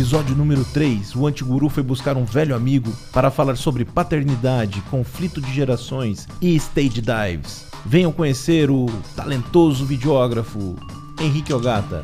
episódio número 3, o antiguru foi buscar um velho amigo para falar sobre paternidade, conflito de gerações e stage dives. Venham conhecer o talentoso videógrafo Henrique Ogata.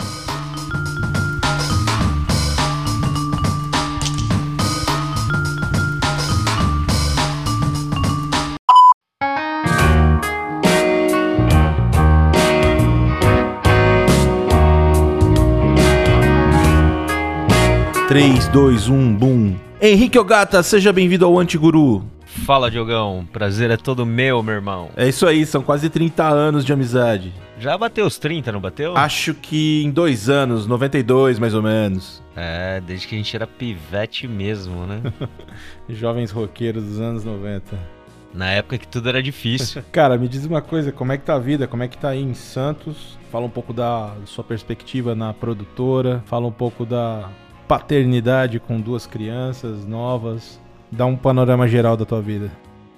Três, dois, um, boom. Henrique Ogata, seja bem-vindo ao Antiguru. Fala, Diogão. Prazer é todo meu, meu irmão. É isso aí, são quase 30 anos de amizade. Já bateu os 30, não bateu? Acho que em dois anos, 92 mais ou menos. É, desde que a gente era pivete mesmo, né? Jovens roqueiros dos anos 90. Na época que tudo era difícil. Cara, me diz uma coisa, como é que tá a vida? Como é que tá aí em Santos? Fala um pouco da sua perspectiva na produtora, fala um pouco da paternidade com duas crianças novas. Dá um panorama geral da tua vida.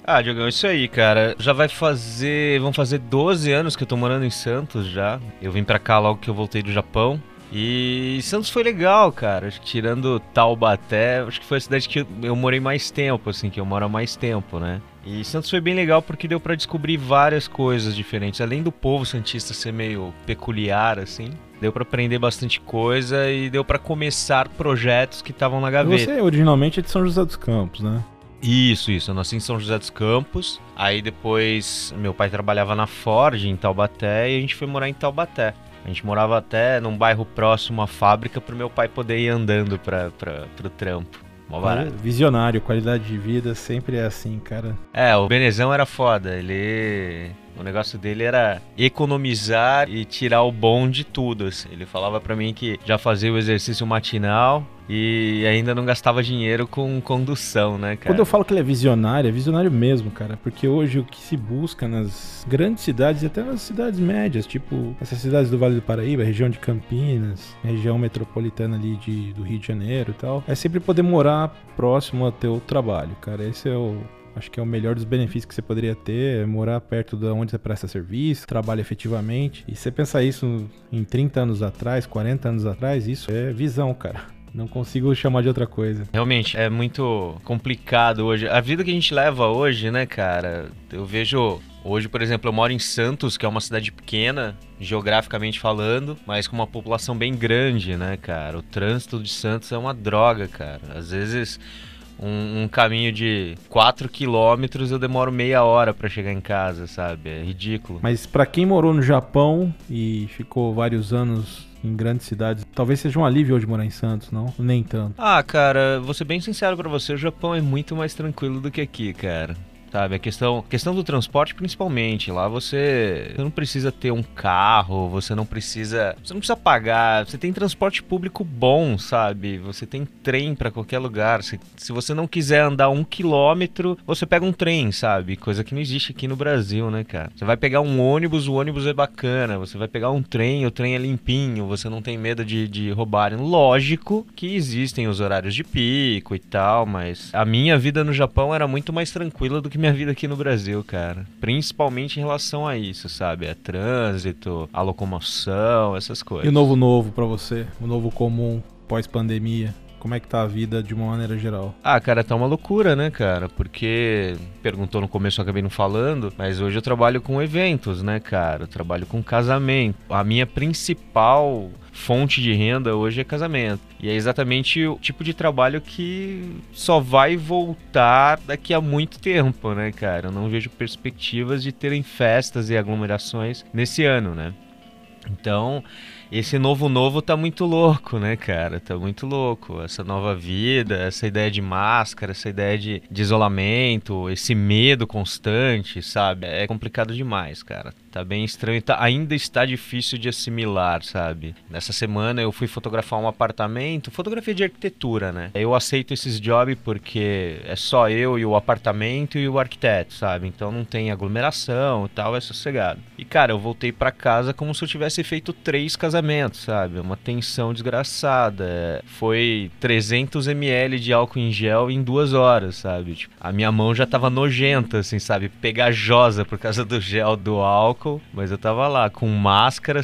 Ah, Diogão, isso aí, cara. Já vai fazer. Vão fazer 12 anos que eu tô morando em Santos já. Eu vim pra cá logo que eu voltei do Japão. E Santos foi legal, cara. Tirando Taubaté, acho que foi a cidade que eu morei mais tempo, assim, que eu moro há mais tempo, né? E Santos foi bem legal porque deu para descobrir várias coisas diferentes. Além do povo santista ser meio peculiar, assim, deu para aprender bastante coisa e deu para começar projetos que estavam na gaveta. Você originalmente é de São José dos Campos, né? Isso, isso. Eu nasci em São José dos Campos. Aí depois meu pai trabalhava na Ford em Taubaté e a gente foi morar em Taubaté. A gente morava até num bairro próximo à fábrica para meu pai poder ir andando para o trampo. Mó barato. Visionário, qualidade de vida sempre é assim, cara. É, o Benezão era foda. Ele. O negócio dele era economizar e tirar o bom de tudo. Assim. Ele falava para mim que já fazia o exercício matinal e ainda não gastava dinheiro com condução, né, cara? Quando eu falo que ele é visionário, é visionário mesmo, cara. Porque hoje o que se busca nas grandes cidades e até nas cidades médias, tipo essas cidades do Vale do Paraíba, região de Campinas, região metropolitana ali de, do Rio de Janeiro e tal, é sempre poder morar próximo ao teu trabalho, cara. Esse é o, Acho que é o melhor dos benefícios que você poderia ter, é morar perto de onde você presta serviço, trabalha efetivamente. E você pensar isso em 30 anos atrás, 40 anos atrás, isso é visão, cara. Não consigo chamar de outra coisa. Realmente, é muito complicado hoje. A vida que a gente leva hoje, né, cara? Eu vejo Hoje, por exemplo, eu moro em Santos, que é uma cidade pequena, geograficamente falando, mas com uma população bem grande, né, cara? O trânsito de Santos é uma droga, cara. Às vezes, um, um caminho de 4 quilômetros eu demoro meia hora para chegar em casa, sabe? É ridículo. Mas para quem morou no Japão e ficou vários anos em grandes cidades. Talvez seja um alívio hoje morar em Santos, não? Nem tanto. Ah, cara, vou ser bem sincero para você, o Japão é muito mais tranquilo do que aqui, cara sabe? A questão, questão do transporte, principalmente. Lá você, você não precisa ter um carro, você não precisa, você não precisa pagar. Você tem transporte público bom, sabe? Você tem trem para qualquer lugar. Se, se você não quiser andar um quilômetro, você pega um trem, sabe? Coisa que não existe aqui no Brasil, né, cara? Você vai pegar um ônibus, o ônibus é bacana. Você vai pegar um trem, o trem é limpinho. Você não tem medo de, de roubarem. Lógico que existem os horários de pico e tal, mas a minha vida no Japão era muito mais tranquila do que minha vida aqui no Brasil, cara. Principalmente em relação a isso, sabe? A trânsito, a locomoção, essas coisas. E o novo novo para você? O novo comum pós-pandemia? Como é que tá a vida de uma maneira geral? Ah, cara, tá uma loucura, né, cara? Porque perguntou no começo, eu acabei não falando, mas hoje eu trabalho com eventos, né, cara? Eu trabalho com casamento. A minha principal fonte de renda hoje é casamento. E é exatamente o tipo de trabalho que só vai voltar daqui a muito tempo, né, cara? Eu não vejo perspectivas de terem festas e aglomerações nesse ano, né? Então, esse novo novo tá muito louco, né, cara? Tá muito louco. Essa nova vida, essa ideia de máscara, essa ideia de, de isolamento, esse medo constante, sabe? É complicado demais, cara. Tá bem estranho, tá, ainda está difícil de assimilar, sabe? Nessa semana eu fui fotografar um apartamento, fotografia de arquitetura, né? Eu aceito esses jobs porque é só eu e o apartamento e o arquiteto, sabe? Então não tem aglomeração e tal, é sossegado. E cara, eu voltei para casa como se eu tivesse feito três casamentos casamento, sabe? Uma tensão desgraçada. Foi 300 ml de álcool em gel em duas horas, sabe? Tipo, a minha mão já tava nojenta, assim, sabe? Pegajosa por causa do gel do álcool. Mas eu tava lá com máscara,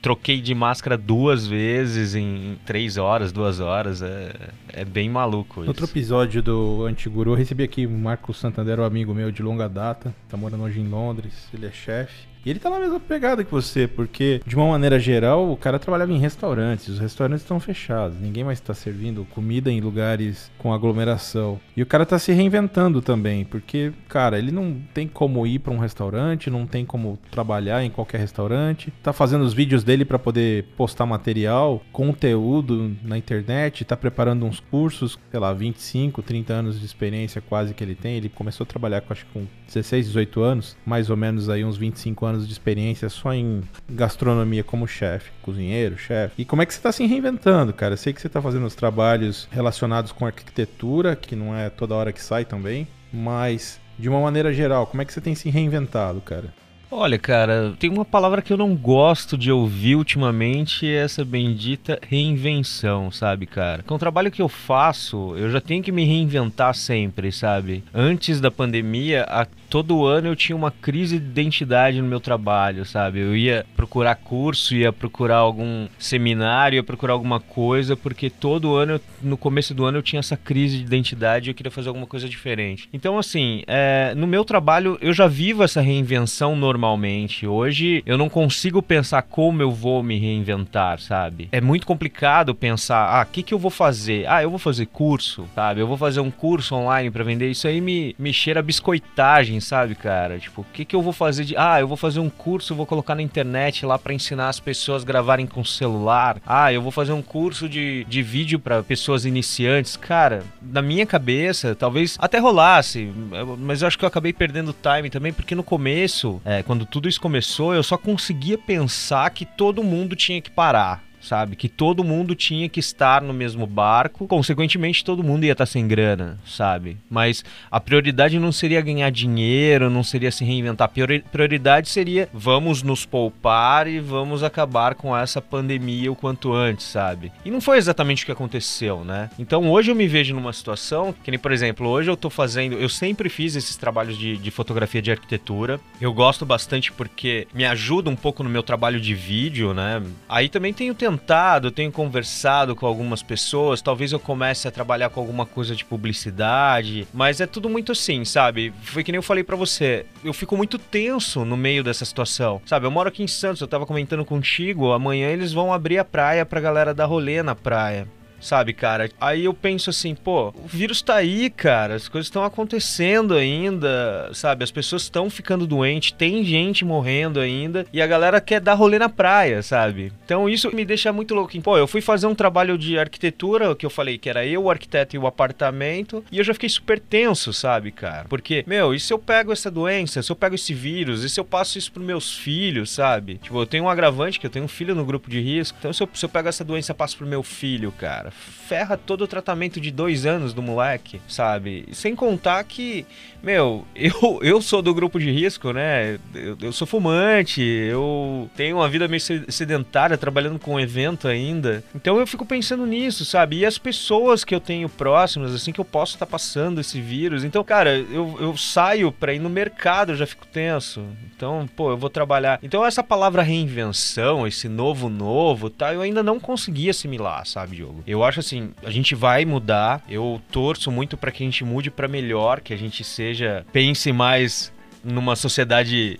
troquei de máscara duas vezes em três horas, duas horas. É, é bem maluco isso. Outro episódio do Antiguru, eu recebi aqui o Marco Santander, um amigo meu de longa data, tá morando hoje em Londres, ele é chefe. Ele tá na mesma pegada que você, porque, de uma maneira geral, o cara trabalhava em restaurantes. Os restaurantes estão fechados. Ninguém mais está servindo comida em lugares com aglomeração. E o cara tá se reinventando também, porque, cara, ele não tem como ir para um restaurante, não tem como trabalhar em qualquer restaurante. Tá fazendo os vídeos dele para poder postar material, conteúdo na internet, tá preparando uns cursos, sei lá, 25, 30 anos de experiência quase que ele tem. Ele começou a trabalhar, acho que com 16, 18 anos, mais ou menos aí uns 25 anos de experiência só em gastronomia como chefe, cozinheiro, chefe. E como é que você está se reinventando, cara? Eu sei que você está fazendo os trabalhos relacionados com arquitetura, que não é toda hora que sai também, mas de uma maneira geral, como é que você tem se reinventado, cara? Olha, cara, tem uma palavra que eu não gosto de ouvir ultimamente, é essa bendita reinvenção, sabe, cara? Com o trabalho que eu faço, eu já tenho que me reinventar sempre, sabe? Antes da pandemia, a todo ano eu tinha uma crise de identidade no meu trabalho, sabe? Eu ia procurar curso, ia procurar algum seminário, ia procurar alguma coisa, porque todo ano, no começo do ano, eu tinha essa crise de identidade e eu queria fazer alguma coisa diferente. Então, assim, é, no meu trabalho eu já vivo essa reinvenção normalmente. Hoje eu não consigo pensar como eu vou me reinventar, sabe? É muito complicado pensar, ah, o que, que eu vou fazer? Ah, eu vou fazer curso, sabe? Eu vou fazer um curso online para vender. Isso aí me, me cheira biscoitagem sabe, cara? Tipo, o que, que eu vou fazer de. Ah, eu vou fazer um curso, vou colocar na internet lá para ensinar as pessoas a gravarem com celular. Ah, eu vou fazer um curso de, de vídeo para pessoas iniciantes. Cara, na minha cabeça, talvez até rolasse, mas eu acho que eu acabei perdendo time também, porque no começo, é, quando tudo isso começou, eu só conseguia pensar que todo mundo tinha que parar sabe? Que todo mundo tinha que estar no mesmo barco, consequentemente todo mundo ia estar sem grana, sabe? Mas a prioridade não seria ganhar dinheiro, não seria se reinventar. A prioridade seria vamos nos poupar e vamos acabar com essa pandemia o quanto antes, sabe? E não foi exatamente o que aconteceu, né? Então hoje eu me vejo numa situação que nem, por exemplo, hoje eu tô fazendo, eu sempre fiz esses trabalhos de, de fotografia de arquitetura. Eu gosto bastante porque me ajuda um pouco no meu trabalho de vídeo, né? Aí também tenho tentado tentado, tenho conversado com algumas pessoas, talvez eu comece a trabalhar com alguma coisa de publicidade, mas é tudo muito assim, sabe? Foi que nem eu falei para você, eu fico muito tenso no meio dessa situação, sabe? Eu moro aqui em Santos, eu tava comentando contigo, amanhã eles vão abrir a praia pra galera dar rolê na praia sabe, cara? Aí eu penso assim, pô, o vírus tá aí, cara, as coisas estão acontecendo ainda, sabe? As pessoas estão ficando doentes, tem gente morrendo ainda e a galera quer dar rolê na praia, sabe? Então isso me deixa muito louco. Pô, eu fui fazer um trabalho de arquitetura, que eu falei que era eu, o arquiteto e o apartamento, e eu já fiquei super tenso, sabe, cara? Porque, meu, e se eu pego essa doença, se eu pego esse vírus, e se eu passo isso pros meus filhos, sabe? Tipo, eu tenho um agravante que eu tenho um filho no grupo de risco, então se eu, se eu pego essa doença e passo pro meu filho, cara, cara. Ferra todo o tratamento de dois anos do moleque, sabe? Sem contar que, meu, eu, eu sou do grupo de risco, né? Eu, eu sou fumante, eu tenho uma vida meio sedentária, trabalhando com evento ainda. Então eu fico pensando nisso, sabe? E as pessoas que eu tenho próximas, assim, que eu posso estar tá passando esse vírus. Então, cara, eu, eu saio pra ir no mercado, eu já fico tenso. Então, pô, eu vou trabalhar. Então, essa palavra reinvenção, esse novo novo, tá? Eu ainda não consegui assimilar, sabe, Diogo? Eu acho assim, a gente vai mudar. Eu torço muito para que a gente mude para melhor, que a gente seja pense mais numa sociedade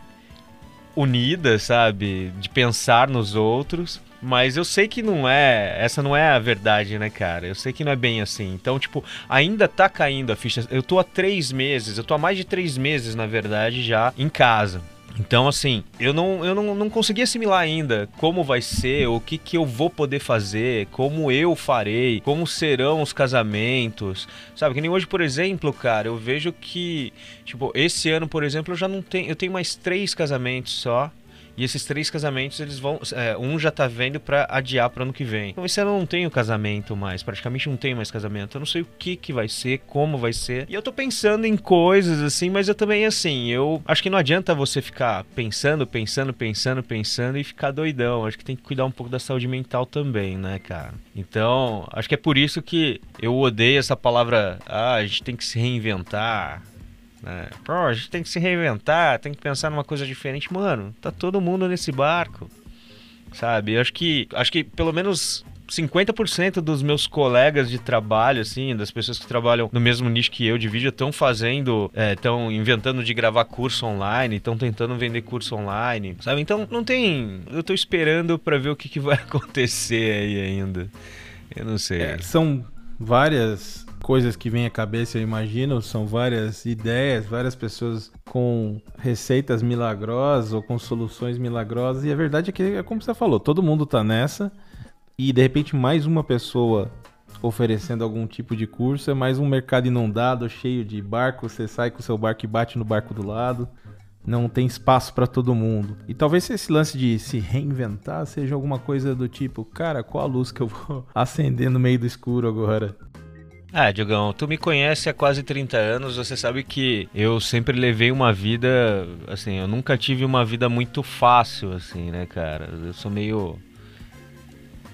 unida, sabe? De pensar nos outros. Mas eu sei que não é. Essa não é a verdade, né, cara? Eu sei que não é bem assim. Então, tipo, ainda tá caindo a ficha. Eu tô há três meses, eu tô há mais de três meses, na verdade, já em casa. Então, assim, eu não, eu não, não consegui assimilar ainda como vai ser, o que, que eu vou poder fazer, como eu farei, como serão os casamentos. Sabe, que nem hoje, por exemplo, cara, eu vejo que, tipo, esse ano, por exemplo, eu já não tenho. Eu tenho mais três casamentos só. E esses três casamentos, eles vão. É, um já tá vendo pra adiar pro ano que vem. Então esse ano não tenho casamento mais. Praticamente não tenho mais casamento. Eu não sei o que que vai ser, como vai ser. E eu tô pensando em coisas assim, mas eu também, assim, eu acho que não adianta você ficar pensando, pensando, pensando, pensando e ficar doidão. Acho que tem que cuidar um pouco da saúde mental também, né, cara? Então, acho que é por isso que eu odeio essa palavra. Ah, a gente tem que se reinventar. Né? Pô, a gente tem que se reinventar, tem que pensar numa coisa diferente. Mano, tá todo mundo nesse barco. Sabe? Eu acho que. Acho que pelo menos 50% dos meus colegas de trabalho, assim, das pessoas que trabalham no mesmo nicho que eu de vídeo, estão fazendo, estão é, inventando de gravar curso online, estão tentando vender curso online, sabe? Então não tem. Eu tô esperando para ver o que, que vai acontecer aí ainda. Eu não sei. É, são várias coisas que vêm à cabeça, eu imagino, são várias ideias, várias pessoas com receitas milagrosas ou com soluções milagrosas. E a verdade é que, é como você falou, todo mundo tá nessa e de repente mais uma pessoa oferecendo algum tipo de curso, é mais um mercado inundado, cheio de barcos, você sai com o seu barco e bate no barco do lado. Não tem espaço para todo mundo. E talvez esse lance de se reinventar seja alguma coisa do tipo, cara, qual a luz que eu vou acender no meio do escuro agora? Ah, Diogão, tu me conhece há quase 30 anos, você sabe que eu sempre levei uma vida, assim, eu nunca tive uma vida muito fácil, assim, né, cara? Eu sou meio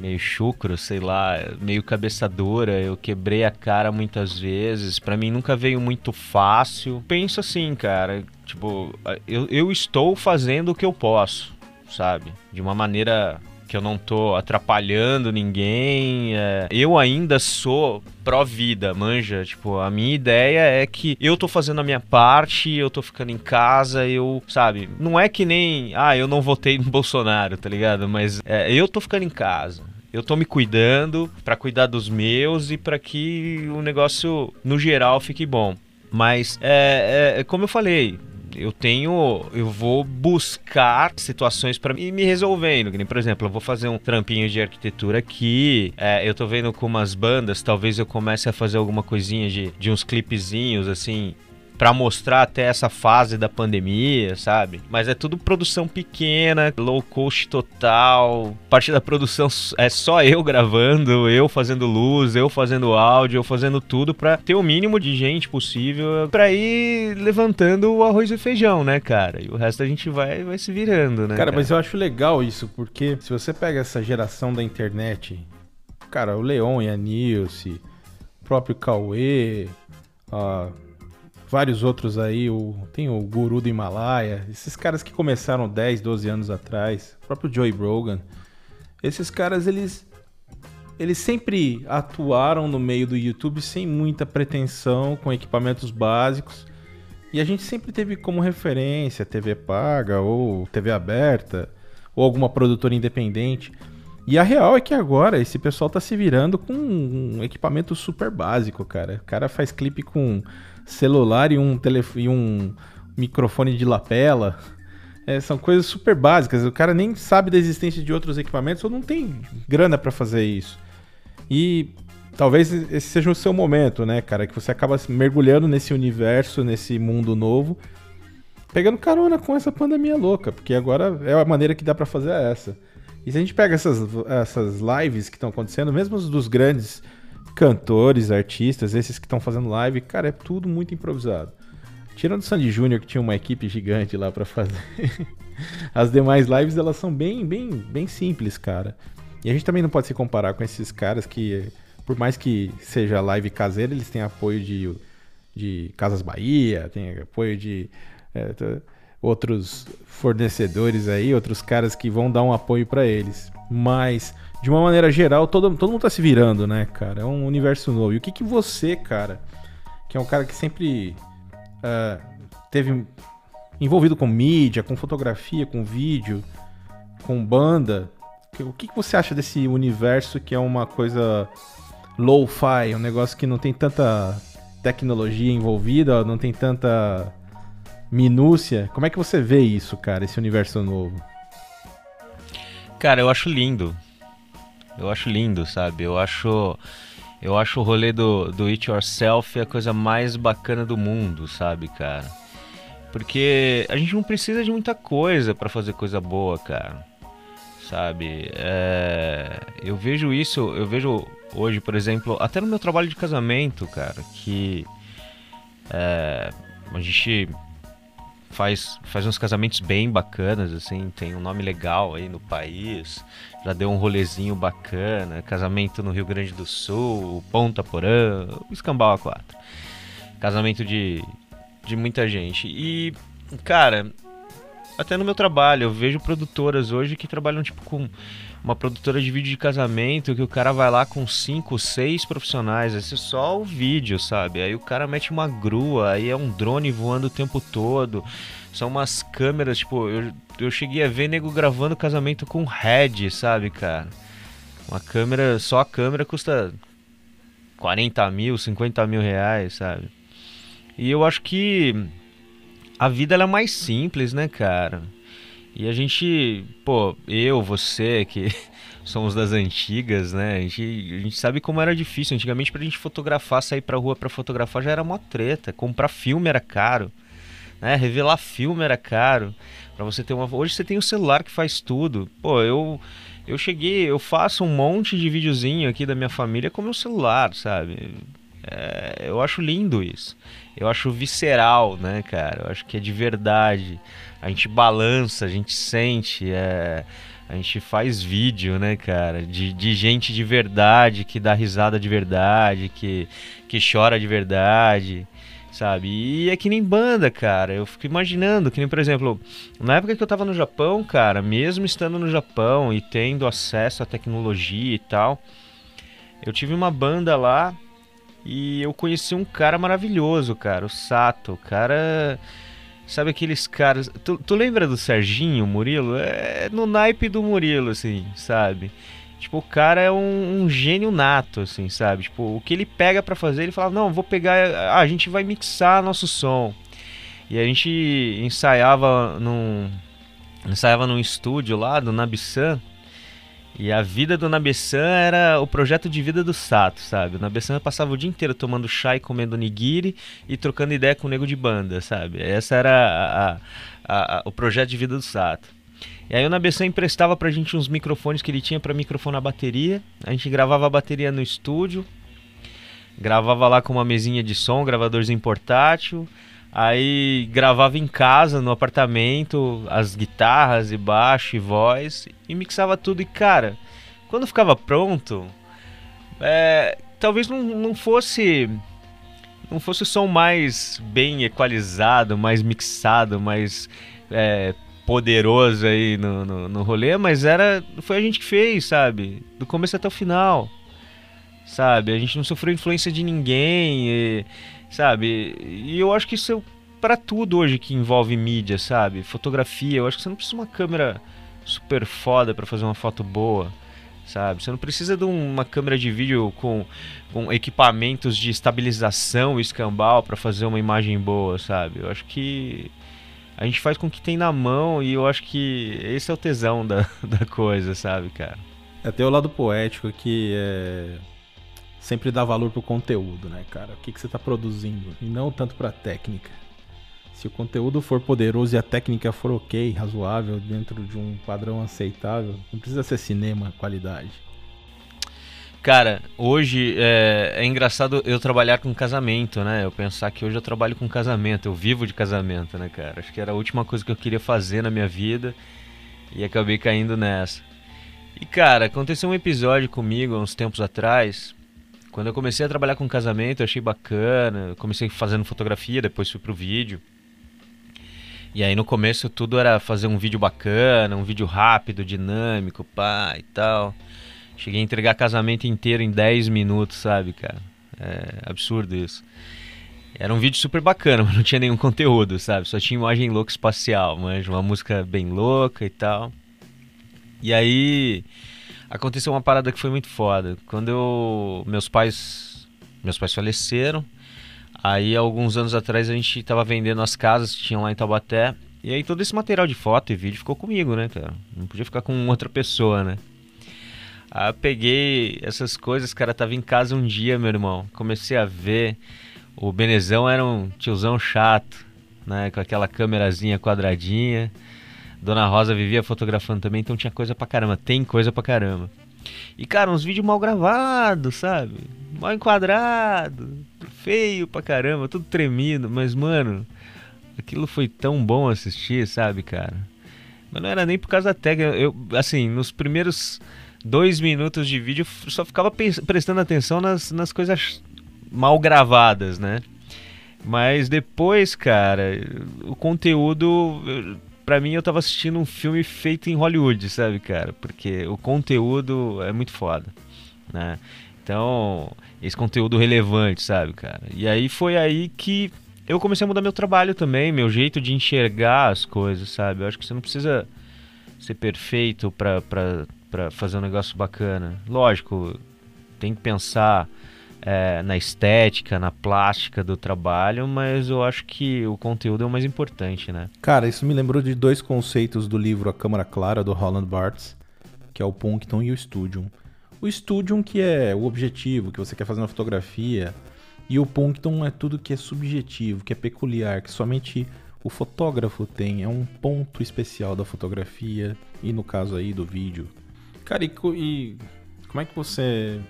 meio chucro, sei lá, meio cabeça dura, eu quebrei a cara muitas vezes, para mim nunca veio muito fácil. Penso assim, cara, tipo, eu, eu estou fazendo o que eu posso, sabe? De uma maneira que eu não tô atrapalhando ninguém. É, eu ainda sou pró-vida, manja. Tipo, a minha ideia é que eu tô fazendo a minha parte, eu tô ficando em casa, eu, sabe? Não é que nem, ah, eu não votei no Bolsonaro, tá ligado? Mas é, eu tô ficando em casa. Eu tô me cuidando para cuidar dos meus e para que o negócio, no geral, fique bom. Mas, é, é, como eu falei, eu tenho. Eu vou buscar situações para ir me resolvendo. Por exemplo, eu vou fazer um trampinho de arquitetura aqui. É, eu tô vendo com umas bandas, talvez eu comece a fazer alguma coisinha de, de uns clipezinhos, assim, para mostrar até essa fase da pandemia, sabe? Mas é tudo produção pequena, low cost total. Parte da produção é só eu gravando, eu fazendo luz, eu fazendo áudio, eu fazendo tudo para ter o mínimo de gente possível para ir levantando o arroz e feijão, né, cara? E o resto a gente vai vai se virando, né? Cara, cara? mas eu acho legal isso, porque se você pega essa geração da internet, cara, o Leon e a Nilce, o próprio Cauê, a vários outros aí, o, tem o Guru do Himalaia, esses caras que começaram 10, 12 anos atrás, o próprio Joey Brogan. Esses caras, eles eles sempre atuaram no meio do YouTube sem muita pretensão, com equipamentos básicos. E a gente sempre teve como referência TV paga ou TV aberta ou alguma produtora independente. E a real é que agora esse pessoal tá se virando com um equipamento super básico, cara. O cara faz clipe com celular e um, telefone, e um microfone de lapela. É, são coisas super básicas. O cara nem sabe da existência de outros equipamentos ou não tem grana para fazer isso. E talvez esse seja o seu momento, né, cara? Que você acaba mergulhando nesse universo, nesse mundo novo, pegando carona com essa pandemia louca, porque agora é a maneira que dá para fazer é essa. E se a gente pega essas, essas lives que estão acontecendo, mesmo os dos grandes cantores, artistas, esses que estão fazendo live, cara, é tudo muito improvisado. Tirando o Sandy Júnior, que tinha uma equipe gigante lá para fazer. As demais lives, elas são bem, bem, bem simples, cara. E a gente também não pode se comparar com esses caras que, por mais que seja live caseira, eles têm apoio de, de Casas Bahia, tem apoio de é, outros fornecedores aí, outros caras que vão dar um apoio para eles. Mas de uma maneira geral, todo, todo mundo tá se virando, né, cara? É um universo novo. E o que, que você, cara, que é um cara que sempre uh, teve envolvido com mídia, com fotografia, com vídeo, com banda, o que, que você acha desse universo que é uma coisa low-fi, um negócio que não tem tanta tecnologia envolvida, não tem tanta minúcia? Como é que você vê isso, cara, esse universo novo? Cara, eu acho lindo. Eu acho lindo, sabe? Eu acho. Eu acho o rolê do, do It Yourself a coisa mais bacana do mundo, sabe, cara? Porque a gente não precisa de muita coisa para fazer coisa boa, cara. Sabe? É... Eu vejo isso, eu vejo hoje, por exemplo, até no meu trabalho de casamento, cara, que é... a gente faz, faz uns casamentos bem bacanas, assim, tem um nome legal aí no país, já deu um rolezinho bacana, casamento no Rio Grande do Sul, Ponta Porã, Escambau A4. Casamento de, de muita gente. E, cara, até no meu trabalho, eu vejo produtoras hoje que trabalham tipo com uma produtora de vídeo de casamento que o cara vai lá com cinco, seis profissionais, esse é só o vídeo, sabe? Aí o cara mete uma grua, aí é um drone voando o tempo todo. São umas câmeras, tipo, eu, eu cheguei a ver nego gravando casamento com head, sabe, cara? Uma câmera, só a câmera custa 40 mil, 50 mil reais, sabe? E eu acho que a vida é mais simples, né, cara? E a gente, pô, eu, você, que somos das antigas, né? A gente, a gente sabe como era difícil. Antigamente, pra gente fotografar, sair pra rua pra fotografar já era mó treta. Comprar filme era caro, né? Revelar filme era caro. Pra você ter uma. Hoje você tem o um celular que faz tudo. Pô, eu. Eu cheguei, eu faço um monte de videozinho aqui da minha família com meu celular, sabe? É, eu acho lindo isso. Eu acho visceral, né, cara? Eu acho que é de verdade a gente balança, a gente sente, é, a gente faz vídeo, né, cara, de, de gente de verdade, que dá risada de verdade, que, que chora de verdade, sabe? E é que nem banda, cara. Eu fico imaginando, que nem, por exemplo, na época que eu tava no Japão, cara, mesmo estando no Japão e tendo acesso à tecnologia e tal, eu tive uma banda lá e eu conheci um cara maravilhoso, cara, o Sato. O cara Sabe aqueles caras. Tu, tu lembra do Serginho Murilo? É no naipe do Murilo, assim, sabe? Tipo, o cara é um, um gênio nato, assim, sabe? Tipo, o que ele pega para fazer, ele fala: Não, vou pegar. Ah, a gente vai mixar nosso som. E a gente ensaiava num. Ensaiava num estúdio lá do Nabisan. E a vida do Nabesan era o projeto de vida do Sato, sabe? O Nabesan passava o dia inteiro tomando chá e comendo nigiri e trocando ideia com o nego de banda, sabe? Essa era a, a, a, o projeto de vida do Sato. E aí o Nabesan emprestava pra gente uns microfones que ele tinha para microfone na bateria. A gente gravava a bateria no estúdio, gravava lá com uma mesinha de som, gravadorzinho portátil. Aí gravava em casa, no apartamento, as guitarras e baixo e voz e mixava tudo. E cara, quando ficava pronto, é, talvez não, não fosse não fosse o som mais bem equalizado, mais mixado, mais é, poderoso aí no, no, no rolê, mas era foi a gente que fez, sabe? Do começo até o final, sabe? A gente não sofreu influência de ninguém. E, sabe? E eu acho que isso é para tudo hoje que envolve mídia, sabe? Fotografia, eu acho que você não precisa de uma câmera super foda para fazer uma foto boa, sabe? Você não precisa de uma câmera de vídeo com, com equipamentos de estabilização escambau para fazer uma imagem boa, sabe? Eu acho que a gente faz com o que tem na mão e eu acho que esse é o tesão da, da coisa, sabe, cara? Até o lado poético que é sempre dá valor pro conteúdo, né, cara? O que, que você tá produzindo e não tanto pra técnica. Se o conteúdo for poderoso e a técnica for ok, razoável, dentro de um padrão aceitável, não precisa ser cinema qualidade. Cara, hoje é, é, engraçado eu trabalhar com casamento, né? Eu pensar que hoje eu trabalho com casamento, eu vivo de casamento, né, cara? Acho que era a última coisa que eu queria fazer na minha vida e acabei caindo nessa. E, cara, aconteceu um episódio comigo uns tempos atrás quando eu comecei a trabalhar com casamento, eu achei bacana. comecei fazendo fotografia, depois fui pro vídeo. E aí no começo tudo era fazer um vídeo bacana, um vídeo rápido, dinâmico, pá e tal. Cheguei a entregar casamento inteiro em 10 minutos, sabe, cara? É absurdo isso. Era um vídeo super bacana, mas não tinha nenhum conteúdo, sabe? Só tinha imagem louca espacial, mas uma música bem louca e tal. E aí aconteceu uma parada que foi muito foda. Quando eu, meus pais, meus pais faleceram, aí alguns anos atrás a gente tava vendendo as casas que tinham lá em Taubaté, e aí todo esse material de foto e vídeo ficou comigo, né, cara? Não podia ficar com outra pessoa, né? Aí eu peguei essas coisas, cara, tava em casa um dia, meu irmão. Comecei a ver. O Benezão era um tiozão chato. né? Com aquela câmerazinha quadradinha. Dona Rosa vivia fotografando também, então tinha coisa pra caramba. Tem coisa pra caramba. E, cara, uns vídeos mal gravados, sabe? Mal enquadrado, feio pra caramba, tudo tremido. Mas, mano, aquilo foi tão bom assistir, sabe, cara? Mas não era nem por causa da técnica. Eu, assim, nos primeiros dois minutos de vídeo, só ficava prestando atenção nas, nas coisas mal gravadas, né? Mas depois, cara, o conteúdo para mim eu tava assistindo um filme feito em Hollywood, sabe, cara? Porque o conteúdo é muito foda, né? Então, esse conteúdo relevante, sabe, cara? E aí foi aí que eu comecei a mudar meu trabalho também, meu jeito de enxergar as coisas, sabe? Eu acho que você não precisa ser perfeito pra fazer um negócio bacana. Lógico, tem que pensar é, na estética, na plástica do trabalho, mas eu acho que o conteúdo é o mais importante, né? Cara, isso me lembrou de dois conceitos do livro A Câmara Clara, do Holland Barthes, que é o Puncton e o Studium. O Studium que é o objetivo que você quer fazer na fotografia, e o Puncton é tudo que é subjetivo, que é peculiar, que somente o fotógrafo tem, é um ponto especial da fotografia e no caso aí do vídeo. Cara, e, e como é que você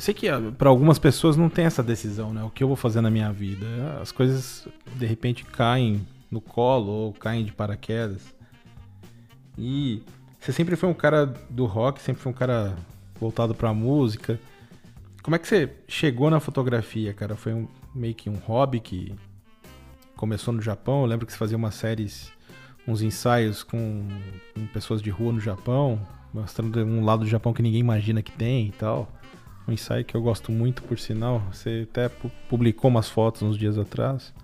eu sei que ah, para algumas pessoas não tem essa decisão, né? O que eu vou fazer na minha vida? As coisas de repente caem no colo ou caem de paraquedas. E você sempre foi um cara do rock, sempre foi um cara voltado para música. Como é que você chegou na fotografia, cara? Foi um, meio que um hobby que começou no Japão. Eu lembro que você fazia umas séries, uns ensaios com, com pessoas de rua no Japão, mostrando um lado do Japão que ninguém imagina que tem e tal um ensaio que eu gosto muito, por sinal. Você até publicou umas fotos uns dias atrás.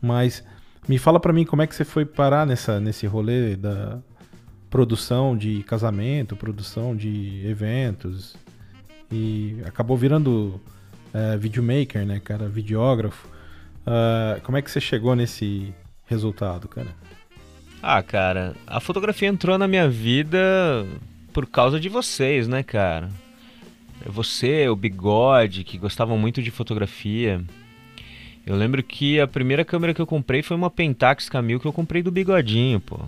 Mas me fala para mim como é que você foi parar nessa, nesse rolê da produção de casamento, produção de eventos. E acabou virando é, videomaker, né, cara? Videógrafo. Uh, como é que você chegou nesse resultado, cara? Ah, cara, a fotografia entrou na minha vida por causa de vocês, né, cara? Você, o Bigode, que gostavam muito de fotografia. Eu lembro que a primeira câmera que eu comprei foi uma Pentax Camil que eu comprei do Bigodinho, pô.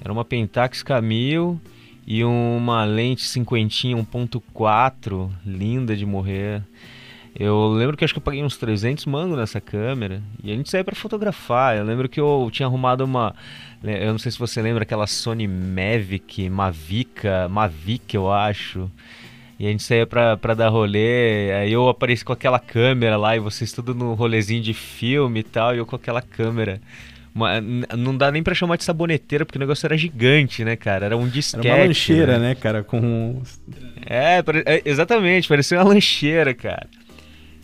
Era uma Pentax Camil e uma lente cinquentinha 1.4, linda de morrer. Eu lembro que acho que eu paguei uns 300 mangos nessa câmera e a gente saiu para fotografar. Eu lembro que eu tinha arrumado uma, eu não sei se você lembra aquela Sony Mavic, Mavica, Mavic eu acho. E a gente saía pra, pra dar rolê, aí eu apareci com aquela câmera lá, e vocês tudo no rolezinho de filme e tal, e eu com aquela câmera. Uma, não dá nem pra chamar de saboneteira, porque o negócio era gigante, né, cara? Era um disquete. Era uma lancheira, né, né cara? Com. É, é, exatamente, parecia uma lancheira, cara.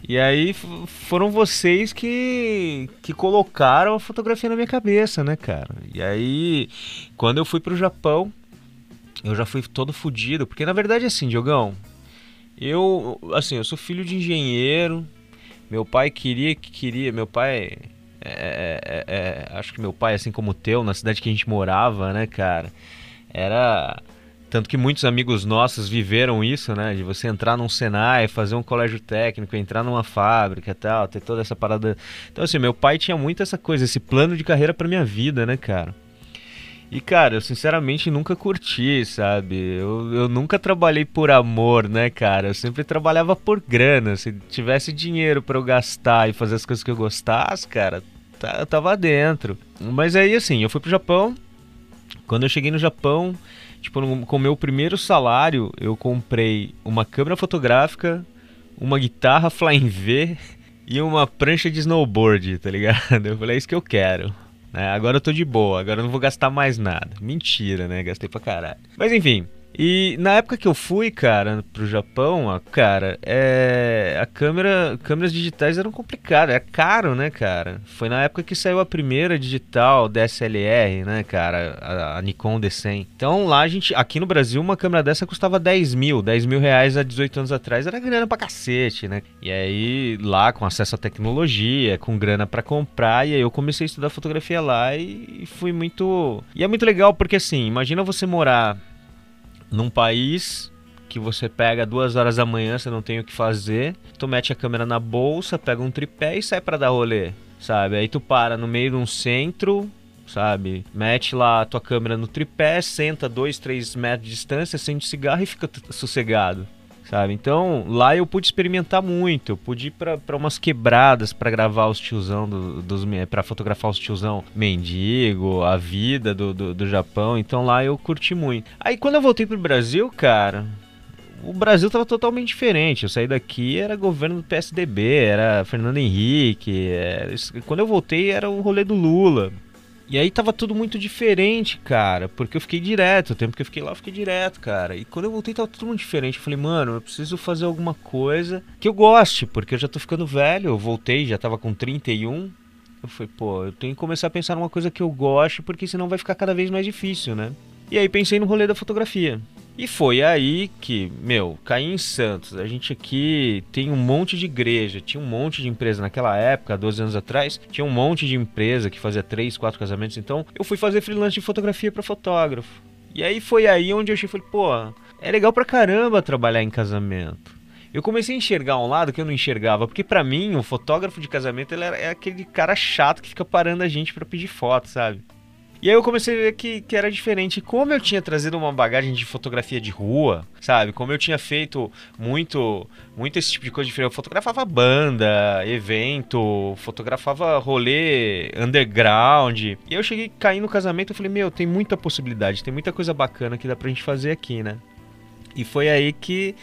E aí foram vocês que, que colocaram a fotografia na minha cabeça, né, cara? E aí, quando eu fui pro Japão, eu já fui todo fodido, porque na verdade assim, Diogão, eu, assim, eu sou filho de engenheiro, meu pai queria que queria, meu pai, é, é, é, é, acho que meu pai, assim como o teu, na cidade que a gente morava, né, cara, era... Tanto que muitos amigos nossos viveram isso, né? De você entrar num Senai, fazer um colégio técnico, entrar numa fábrica tal, ter toda essa parada. Então, assim, meu pai tinha muito essa coisa, esse plano de carreira pra minha vida, né, cara? E, cara, eu sinceramente nunca curti, sabe? Eu, eu nunca trabalhei por amor, né, cara? Eu sempre trabalhava por grana. Se tivesse dinheiro para eu gastar e fazer as coisas que eu gostasse, cara, tá, eu tava dentro. Mas aí, assim, eu fui pro Japão. Quando eu cheguei no Japão, tipo, no, com o meu primeiro salário, eu comprei uma câmera fotográfica, uma guitarra Flying V e uma prancha de snowboard, tá ligado? Eu falei, é isso que eu quero. Né? Agora eu tô de boa, agora eu não vou gastar mais nada. Mentira, né? Gastei pra caralho. Mas enfim, e na época que eu fui, cara, pro Japão, cara, é... a câmera, câmeras digitais eram complicadas, é caro, né, cara? Foi na época que saiu a primeira digital DSLR, né, cara, a, a Nikon D100. Então lá a gente, aqui no Brasil, uma câmera dessa custava 10 mil, 10 mil reais há 18 anos atrás era grana pra cacete, né? E aí lá com acesso à tecnologia, com grana para comprar, e aí eu comecei a estudar fotografia lá e fui muito. E é muito legal porque assim, imagina você morar num país que você pega duas horas da manhã, você não tem o que fazer, tu mete a câmera na bolsa, pega um tripé e sai para dar rolê. sabe? Aí tu para no meio de um centro, sabe? Mete lá a tua câmera no tripé, senta dois, três metros de distância, acende cigarro e fica sossegado. Sabe? Então lá eu pude experimentar muito. Eu pude ir pra, umas quebradas para gravar os tiozão do, dos. para fotografar os tiozão mendigo, a vida do, do, do Japão. Então lá eu curti muito. Aí quando eu voltei pro Brasil, cara, o Brasil tava totalmente diferente. Eu saí daqui, era governo do PSDB, era Fernando Henrique. Era... Quando eu voltei, era o rolê do Lula. E aí tava tudo muito diferente, cara, porque eu fiquei direto, o tempo que eu fiquei lá eu fiquei direto, cara. E quando eu voltei tava tudo muito diferente. Eu falei, mano, eu preciso fazer alguma coisa que eu goste, porque eu já tô ficando velho. Eu voltei, já tava com 31. Eu falei, pô, eu tenho que começar a pensar numa coisa que eu goste, porque senão vai ficar cada vez mais difícil, né? E aí pensei no rolê da fotografia. E foi aí que, meu, caí em Santos. A gente aqui tem um monte de igreja, tinha um monte de empresa naquela época, 12 anos atrás, tinha um monte de empresa que fazia 3, 4 casamentos. Então eu fui fazer freelance de fotografia para fotógrafo. E aí foi aí onde eu achei, falei, pô, é legal pra caramba trabalhar em casamento. Eu comecei a enxergar um lado que eu não enxergava, porque para mim o fotógrafo de casamento ele é aquele cara chato que fica parando a gente para pedir foto, sabe? E aí eu comecei a ver que, que era diferente. Como eu tinha trazido uma bagagem de fotografia de rua, sabe? Como eu tinha feito muito, muito esse tipo de coisa diferente. Eu fotografava banda, evento, fotografava rolê underground. E eu cheguei, caí no casamento e falei, meu, tem muita possibilidade, tem muita coisa bacana que dá pra gente fazer aqui, né? E foi aí que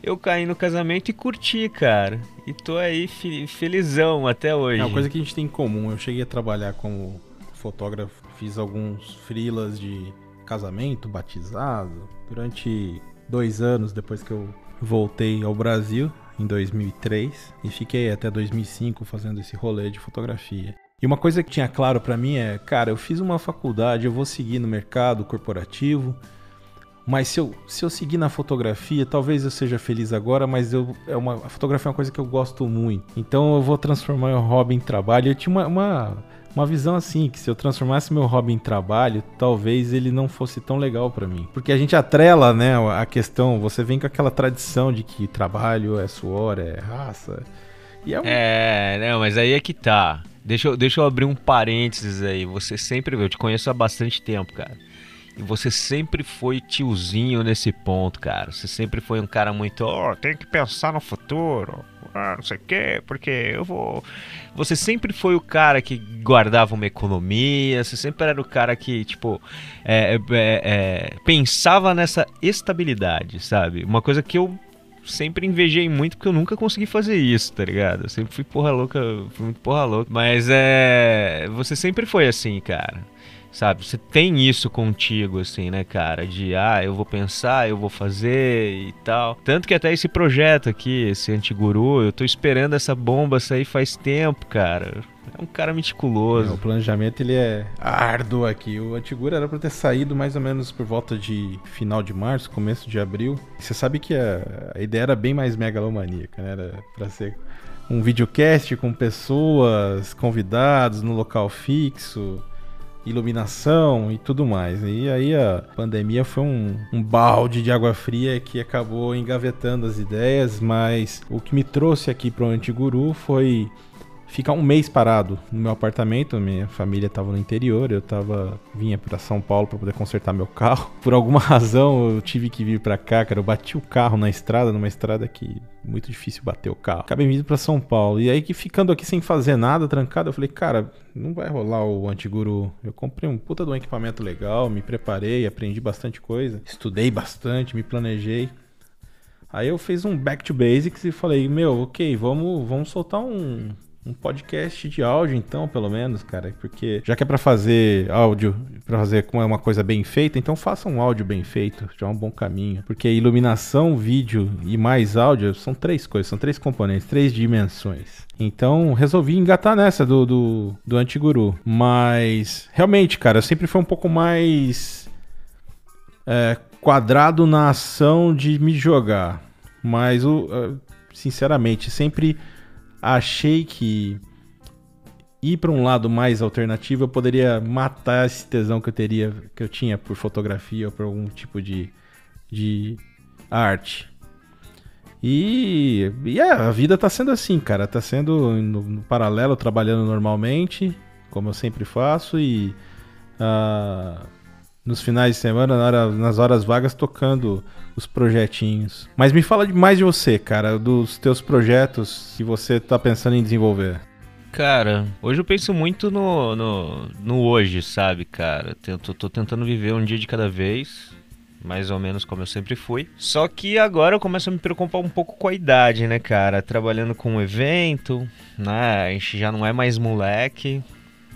eu caí no casamento e curti, cara. E tô aí felizão até hoje. É uma coisa que a gente tem em comum. Eu cheguei a trabalhar como fotógrafo Fiz alguns frilas de casamento, batizado. Durante dois anos depois que eu voltei ao Brasil, em 2003, e fiquei até 2005 fazendo esse rolê de fotografia. E uma coisa que tinha claro para mim é, cara, eu fiz uma faculdade, eu vou seguir no mercado corporativo, mas se eu, se eu seguir na fotografia, talvez eu seja feliz agora, mas eu, é uma, a fotografia é uma coisa que eu gosto muito. Então eu vou transformar o hobby em trabalho. Eu tinha uma, uma uma visão assim, que se eu transformasse meu hobby em trabalho, talvez ele não fosse tão legal para mim. Porque a gente atrela, né, a questão, você vem com aquela tradição de que trabalho é suor, é raça. E é, um... é, não, mas aí é que tá. Deixa eu, deixa eu abrir um parênteses aí. Você sempre, eu te conheço há bastante tempo, cara. E você sempre foi tiozinho nesse ponto, cara. Você sempre foi um cara muito, oh, tem que pensar no futuro ah, não sei o quê, porque eu vou. Você sempre foi o cara que guardava uma economia, você sempre era o cara que, tipo, é, é, é, pensava nessa estabilidade, sabe? Uma coisa que eu sempre invejei muito porque eu nunca consegui fazer isso, tá ligado? Eu sempre fui porra louca, fui muito porra louca. Mas é. Você sempre foi assim, cara sabe? Você tem isso contigo, assim, né, cara? De, ah, eu vou pensar, eu vou fazer e tal. Tanto que até esse projeto aqui, esse Antiguru, eu tô esperando essa bomba sair faz tempo, cara. É um cara meticuloso. É, o planejamento ele é árduo aqui. O Antigura era para ter saído mais ou menos por volta de final de março, começo de abril. Você sabe que a, a ideia era bem mais megalomaníaca, né? Era para ser um videocast com pessoas, convidados no local fixo iluminação e tudo mais. E aí a pandemia foi um, um, balde de água fria que acabou engavetando as ideias, mas o que me trouxe aqui para o Antiguru foi ficar um mês parado no meu apartamento. Minha família estava no interior, eu tava vinha para São Paulo para poder consertar meu carro. Por alguma razão eu tive que vir para cá, cara. Eu bati o carro na estrada, numa estrada que muito difícil bater o carro. Acabei vindo para São Paulo. E aí que ficando aqui sem fazer nada, trancado, eu falei, cara, não vai rolar o Antiguru. Eu comprei um puta de um equipamento legal, me preparei, aprendi bastante coisa, estudei bastante, me planejei. Aí eu fiz um back to basics e falei, meu, ok, vamos, vamos soltar um um podcast de áudio, então, pelo menos, cara. Porque já que é pra fazer áudio, pra fazer como é uma coisa bem feita, então faça um áudio bem feito. Já é um bom caminho. Porque iluminação, vídeo e mais áudio são três coisas, são três componentes, três dimensões. Então resolvi engatar nessa do, do, do Antiguru. Mas realmente, cara, sempre foi um pouco mais é, quadrado na ação de me jogar. Mas, o, sinceramente, sempre achei que ir para um lado mais alternativo eu poderia matar esse tesão que eu teria que eu tinha por fotografia ou por algum tipo de, de arte. E, e é, a vida tá sendo assim, cara. Tá sendo no, no paralelo, trabalhando normalmente, como eu sempre faço, e uh, nos finais de semana, na hora, nas horas vagas, tocando os projetinhos. Mas me fala mais de você, cara, dos teus projetos que você tá pensando em desenvolver. Cara, hoje eu penso muito no, no, no hoje, sabe, cara? Tento, tô tentando viver um dia de cada vez mais ou menos como eu sempre fui. Só que agora eu começo a me preocupar um pouco com a idade, né, cara? Trabalhando com um evento, né? A gente já não é mais moleque.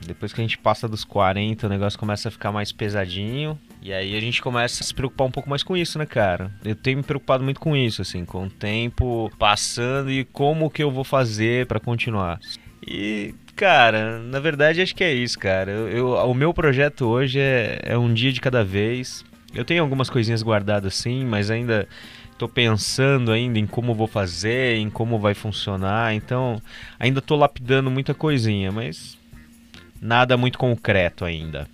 Depois que a gente passa dos 40, o negócio começa a ficar mais pesadinho. E aí a gente começa a se preocupar um pouco mais com isso, né, cara? Eu tenho me preocupado muito com isso, assim, com o tempo passando e como que eu vou fazer para continuar. E, cara, na verdade acho que é isso, cara. Eu, eu, o meu projeto hoje é, é um dia de cada vez. Eu tenho algumas coisinhas guardadas sim, mas ainda estou pensando ainda em como vou fazer, em como vai funcionar. Então, ainda estou lapidando muita coisinha, mas nada muito concreto ainda.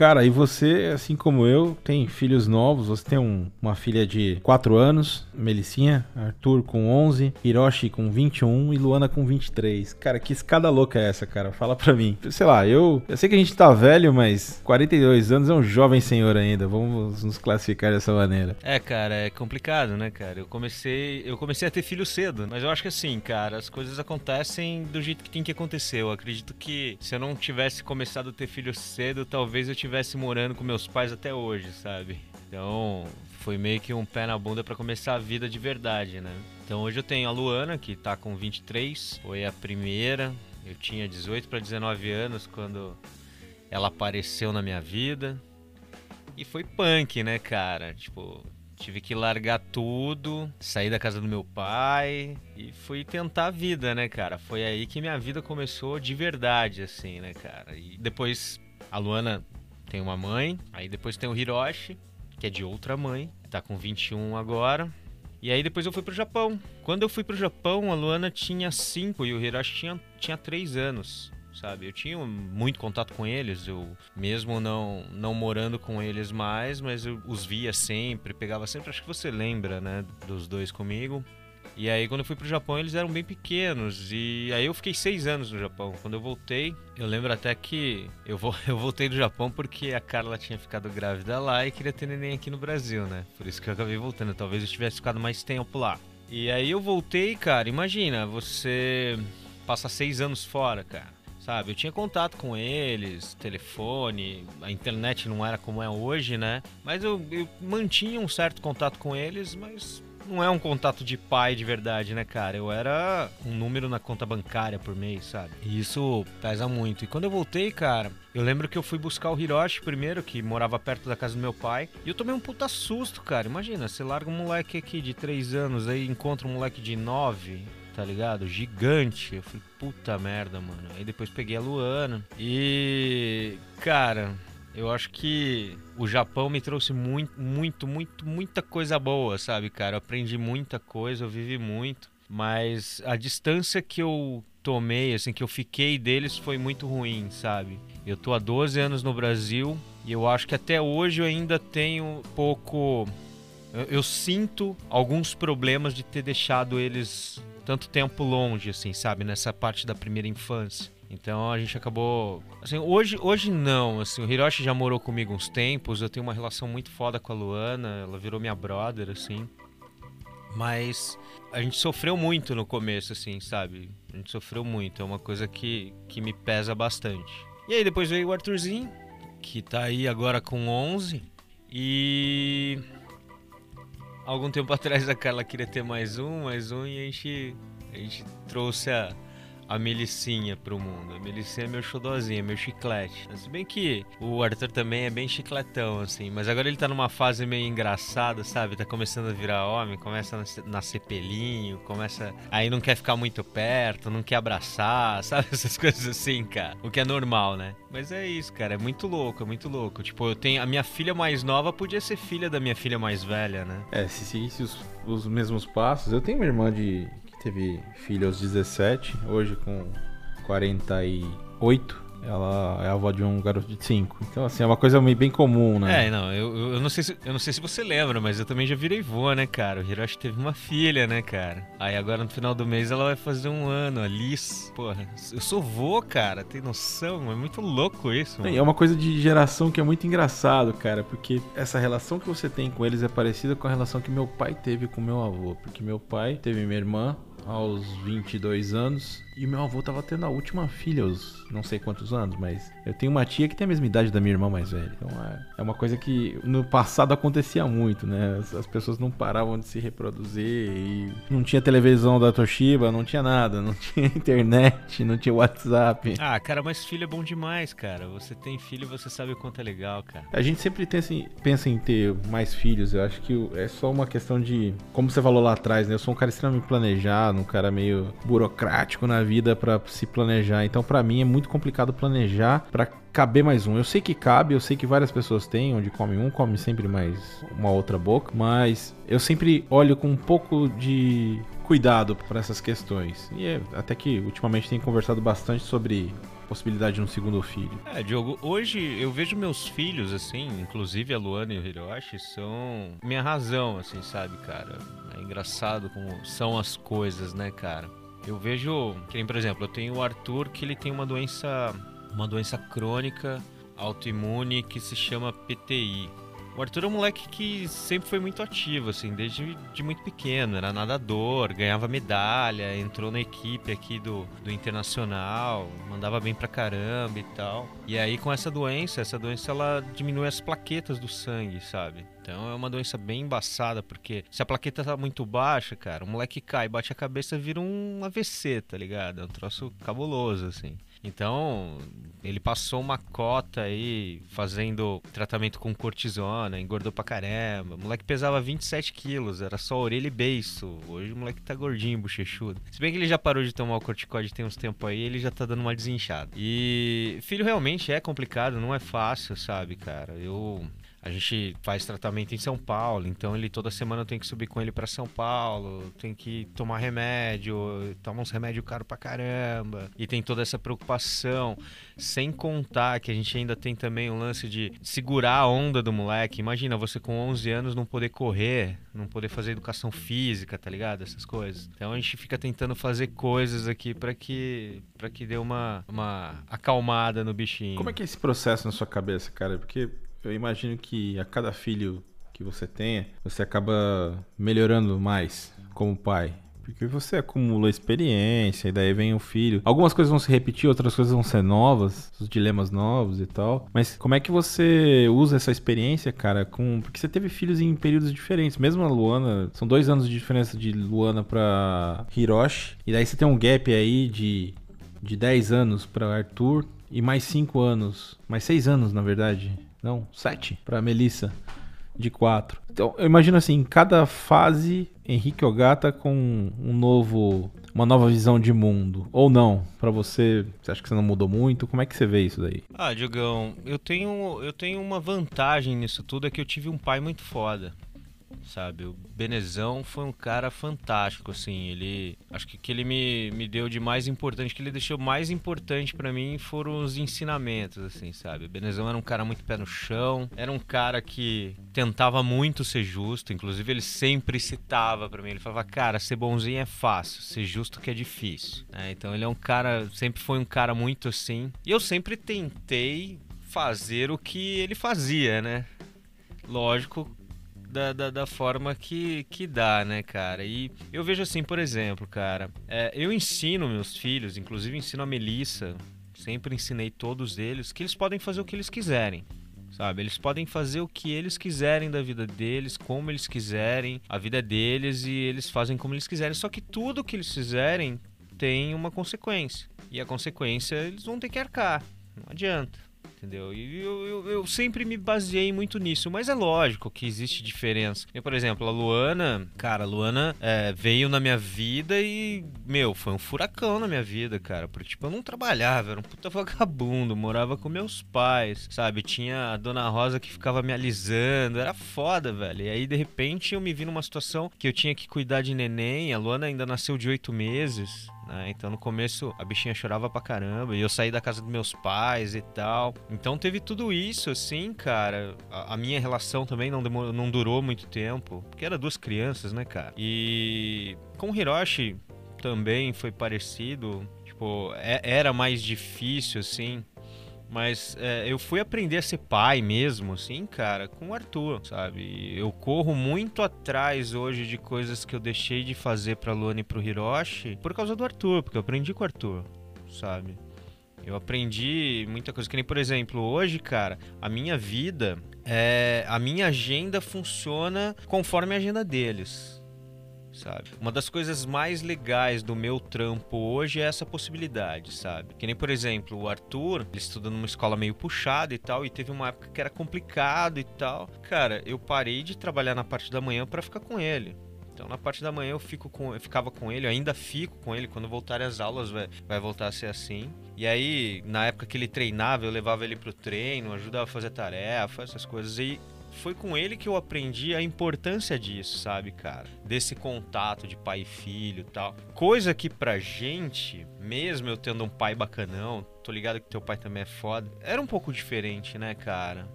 Cara, e você, assim como eu, tem filhos novos. Você tem um, uma filha de 4 anos, Melicinha, Arthur com 11, Hiroshi com 21 e Luana com 23. Cara, que escada louca é essa, cara? Fala pra mim. Sei lá, eu, eu sei que a gente tá velho, mas 42 anos é um jovem senhor ainda. Vamos nos classificar dessa maneira. É, cara, é complicado, né, cara? Eu comecei, eu comecei a ter filho cedo, mas eu acho que assim, cara, as coisas acontecem do jeito que tem que acontecer. Eu acredito que se eu não tivesse começado a ter filho cedo, talvez eu tivesse estivesse morando com meus pais até hoje, sabe? Então, foi meio que um pé na bunda para começar a vida de verdade, né? Então, hoje eu tenho a Luana, que tá com 23, foi a primeira. Eu tinha 18 para 19 anos quando ela apareceu na minha vida. E foi punk, né, cara? Tipo, tive que largar tudo, sair da casa do meu pai e fui tentar a vida, né, cara? Foi aí que minha vida começou de verdade, assim, né, cara? E depois a Luana tem uma mãe, aí depois tem o Hiroshi, que é de outra mãe, tá com 21 agora. E aí depois eu fui pro Japão. Quando eu fui pro Japão, a Luana tinha 5 e o Hiroshi tinha, tinha 3 anos, sabe? Eu tinha muito contato com eles, eu mesmo não, não morando com eles mais, mas eu os via sempre, pegava sempre, acho que você lembra, né, dos dois comigo. E aí, quando eu fui pro Japão, eles eram bem pequenos. E aí, eu fiquei seis anos no Japão. Quando eu voltei, eu lembro até que eu, vou, eu voltei do Japão porque a Carla tinha ficado grávida lá e queria ter neném aqui no Brasil, né? Por isso que eu acabei voltando. Talvez eu tivesse ficado mais tempo lá. E aí, eu voltei, cara. Imagina, você passa seis anos fora, cara sabe? Eu tinha contato com eles, telefone, a internet não era como é hoje, né? Mas eu, eu mantinha um certo contato com eles, mas não é um contato de pai de verdade, né, cara? Eu era um número na conta bancária por mês, sabe? E isso pesa muito. E quando eu voltei, cara, eu lembro que eu fui buscar o Hiroshi primeiro, que morava perto da casa do meu pai. E eu tomei um puta susto, cara. Imagina, você larga um moleque aqui de 3 anos, aí encontra um moleque de 9, tá ligado? Gigante. Eu falei, puta merda, mano. Aí depois peguei a Luana. E. Cara, eu acho que o Japão me trouxe muito, muito, muito, muita coisa boa, sabe, cara? Eu aprendi muita coisa, eu vivi muito, mas a distância que eu tomei, assim, que eu fiquei deles foi muito ruim, sabe? Eu tô há 12 anos no Brasil e eu acho que até hoje eu ainda tenho pouco. Eu, eu sinto alguns problemas de ter deixado eles tanto tempo longe, assim, sabe? Nessa parte da primeira infância. Então a gente acabou. Assim, hoje, hoje não. Assim, o Hiroshi já morou comigo uns tempos. Eu tenho uma relação muito foda com a Luana. Ela virou minha brother, assim. Mas a gente sofreu muito no começo, assim, sabe? A gente sofreu muito. É uma coisa que, que me pesa bastante. E aí depois veio o Arthurzinho, que tá aí agora com 11. E. Algum tempo atrás a Carla queria ter mais um, mais um, e a gente, a gente trouxe a a Melicinha pro mundo. A Melicinha é meu xodózinho, é meu chiclete. Se bem que o Arthur também é bem chicletão, assim. Mas agora ele tá numa fase meio engraçada, sabe? Tá começando a virar homem, começa a nascer pelinho, começa. Aí não quer ficar muito perto, não quer abraçar, sabe? Essas coisas assim, cara. O que é normal, né? Mas é isso, cara. É muito louco, é muito louco. Tipo, eu tenho. A minha filha mais nova podia ser filha da minha filha mais velha, né? É, se seguisse os, os mesmos passos. Eu tenho uma irmã de teve filho aos 17, hoje com 48. ela é a avó de um garoto de 5. Então, assim, é uma coisa bem comum, né? É, não, eu, eu, não sei se, eu não sei se você lembra, mas eu também já virei vô, né, cara? O Hiroshi teve uma filha, né, cara? Aí agora no final do mês ela vai fazer um ano, a Liz. Porra, eu sou vô, cara, tem noção? É muito louco isso, mano. É uma coisa de geração que é muito engraçado, cara, porque essa relação que você tem com eles é parecida com a relação que meu pai teve com meu avô. Porque meu pai teve minha irmã aos 22 anos e meu avô tava tendo a última filha aos não sei quantos anos, mas eu tenho uma tia que tem a mesma idade da minha irmã mais velha. Então é, é uma coisa que no passado acontecia muito, né? As, as, pessoas não paravam de se reproduzir e não tinha televisão da Toshiba, não tinha nada, não tinha internet, não tinha WhatsApp. Ah, cara, mas filho é bom demais, cara. Você tem filho, você sabe o quanto é legal, cara. A gente sempre pensa em, pensa em ter mais filhos. Eu acho que é só uma questão de, como você falou lá atrás, né? Eu sou um cara extremamente planejado, um cara meio burocrático na vida para se planejar. Então, para mim é muito complicado planejar para caber mais um. Eu sei que cabe, eu sei que várias pessoas têm, onde come um, come sempre mais uma outra boca, mas eu sempre olho com um pouco de cuidado para essas questões. E é, até que ultimamente tem conversado bastante sobre possibilidade de um segundo filho. É, Diogo, hoje eu vejo meus filhos, assim, inclusive a Luana e o Hiroshi, são minha razão, assim, sabe, cara? É engraçado como são as coisas, né, cara? Eu vejo, que nem, por exemplo, eu tenho o Arthur que ele tem uma doença, uma doença crônica autoimune que se chama PTI. O Arthur é um moleque que sempre foi muito ativo, assim, desde de muito pequeno. Era nadador, ganhava medalha, entrou na equipe aqui do, do Internacional, mandava bem pra caramba e tal. E aí, com essa doença, essa doença ela diminui as plaquetas do sangue, sabe? Então é uma doença bem embaçada, porque se a plaqueta tá muito baixa, cara, o moleque cai, bate a cabeça, vira um AVC, tá ligado? É um troço cabuloso, assim. Então, ele passou uma cota aí fazendo tratamento com cortisona, engordou pra caramba. O moleque pesava 27 quilos, era só orelha e beiço. Hoje o moleque tá gordinho, bochechudo. Se bem que ele já parou de tomar o corticóide tem uns tempos aí, ele já tá dando uma desinchada. E filho realmente é complicado, não é fácil, sabe, cara? Eu a gente faz tratamento em São Paulo, então ele toda semana tenho que subir com ele para São Paulo, tem que tomar remédio, toma uns remédios caro pra caramba, e tem toda essa preocupação, sem contar que a gente ainda tem também o lance de segurar a onda do moleque. Imagina você com 11 anos não poder correr, não poder fazer educação física, tá ligado? Essas coisas. Então a gente fica tentando fazer coisas aqui para que para que dê uma uma acalmada no bichinho. Como é que é esse processo na sua cabeça, cara? Porque eu imagino que a cada filho que você tenha, você acaba melhorando mais como pai. Porque você acumula experiência, e daí vem o filho. Algumas coisas vão se repetir, outras coisas vão ser novas, os dilemas novos e tal. Mas como é que você usa essa experiência, cara, com. Porque você teve filhos em períodos diferentes. Mesmo a Luana, são dois anos de diferença de Luana pra Hiroshi. E daí você tem um gap aí de, de 10 anos pra Arthur. E mais 5 anos. Mais 6 anos, na verdade não, sete para Melissa de quatro. Então, eu imagino assim, cada fase Henrique Ogata com um novo uma nova visão de mundo ou não? Para você, você acha que você não mudou muito? Como é que você vê isso daí? Ah, Diogão, eu tenho eu tenho uma vantagem nisso tudo é que eu tive um pai muito foda sabe? O Benezão foi um cara fantástico, assim. Ele, acho que que ele me, me deu de mais importante, que ele deixou mais importante para mim foram os ensinamentos, assim, sabe? O Benezão era um cara muito pé no chão, era um cara que tentava muito ser justo, inclusive ele sempre citava para mim, ele falava, cara, ser bonzinho é fácil, ser justo que é difícil. É, então ele é um cara, sempre foi um cara muito assim. E eu sempre tentei fazer o que ele fazia, né? Lógico, da, da, da, forma que, que dá, né, cara? E eu vejo assim, por exemplo, cara, é, eu ensino meus filhos, inclusive ensino a Melissa, sempre ensinei todos eles, que eles podem fazer o que eles quiserem. Sabe, eles podem fazer o que eles quiserem da vida deles, como eles quiserem, a vida é deles e eles fazem como eles quiserem. Só que tudo que eles fizerem tem uma consequência. E a consequência eles vão ter que arcar. Não adianta entendeu? E eu, eu, eu, sempre me baseei muito nisso, mas é lógico que existe diferença. Eu, por exemplo, a Luana, cara, a Luana é, veio na minha vida e, meu, foi um furacão na minha vida, cara, porque, tipo, eu não trabalhava, era um puta vagabundo, morava com meus pais, sabe? Tinha a Dona Rosa que ficava me alisando, era foda, velho. E aí, de repente, eu me vi numa situação que eu tinha que cuidar de neném, a Luana ainda nasceu de oito meses, Né? Então no começo a bichinha chorava pra caramba e eu saí da casa dos meus pais e tal. Então teve tudo isso, assim, cara. A, a minha relação também não, demorou, não durou muito tempo, porque era duas crianças, né, cara? E com o Hiroshi também foi parecido. Tipo, é, era mais difícil, assim. Mas é, eu fui aprender a ser pai mesmo, assim, cara, com o Arthur, sabe? Eu corro muito atrás hoje de coisas que eu deixei de fazer pra Luana e pro Hiroshi por causa do Arthur, porque eu aprendi com o Arthur, sabe? Eu aprendi muita coisa. Que nem, por exemplo, hoje, cara, a minha vida, é, a minha agenda funciona conforme a agenda deles sabe? Uma das coisas mais legais do meu trampo hoje é essa possibilidade, sabe? Que nem, por exemplo, o Arthur, ele estuda numa escola meio puxada e tal, e teve uma época que era complicado e tal. Cara, eu parei de trabalhar na parte da manhã para ficar com ele. Então na parte da manhã eu fico com, eu ficava com ele, ainda fico com ele quando voltarem as aulas vai, vai voltar a ser assim. E aí, na época que ele treinava, eu levava ele pro treino, ajudava a fazer tarefa, essas coisas e foi com ele que eu aprendi a importância disso, sabe, cara? Desse contato de pai e filho tal. Coisa que pra gente, mesmo eu tendo um pai bacanão, tô ligado que teu pai também é foda, era um pouco diferente, né, cara?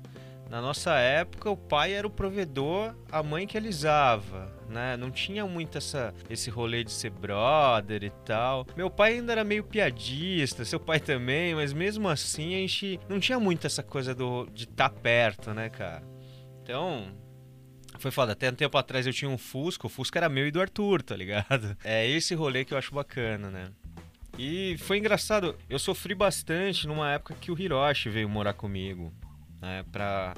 Na nossa época, o pai era o provedor, a mãe que alisava, né? Não tinha muito essa, esse rolê de ser brother e tal. Meu pai ainda era meio piadista, seu pai também, mas mesmo assim a gente não tinha muito essa coisa do, de estar tá perto, né, cara? Então, foi foda. Até um tempo atrás eu tinha um Fusca, o Fusca era meu e do Arthur, tá ligado? É esse rolê que eu acho bacana, né? E foi engraçado, eu sofri bastante numa época que o Hiroshi veio morar comigo, né? Pra,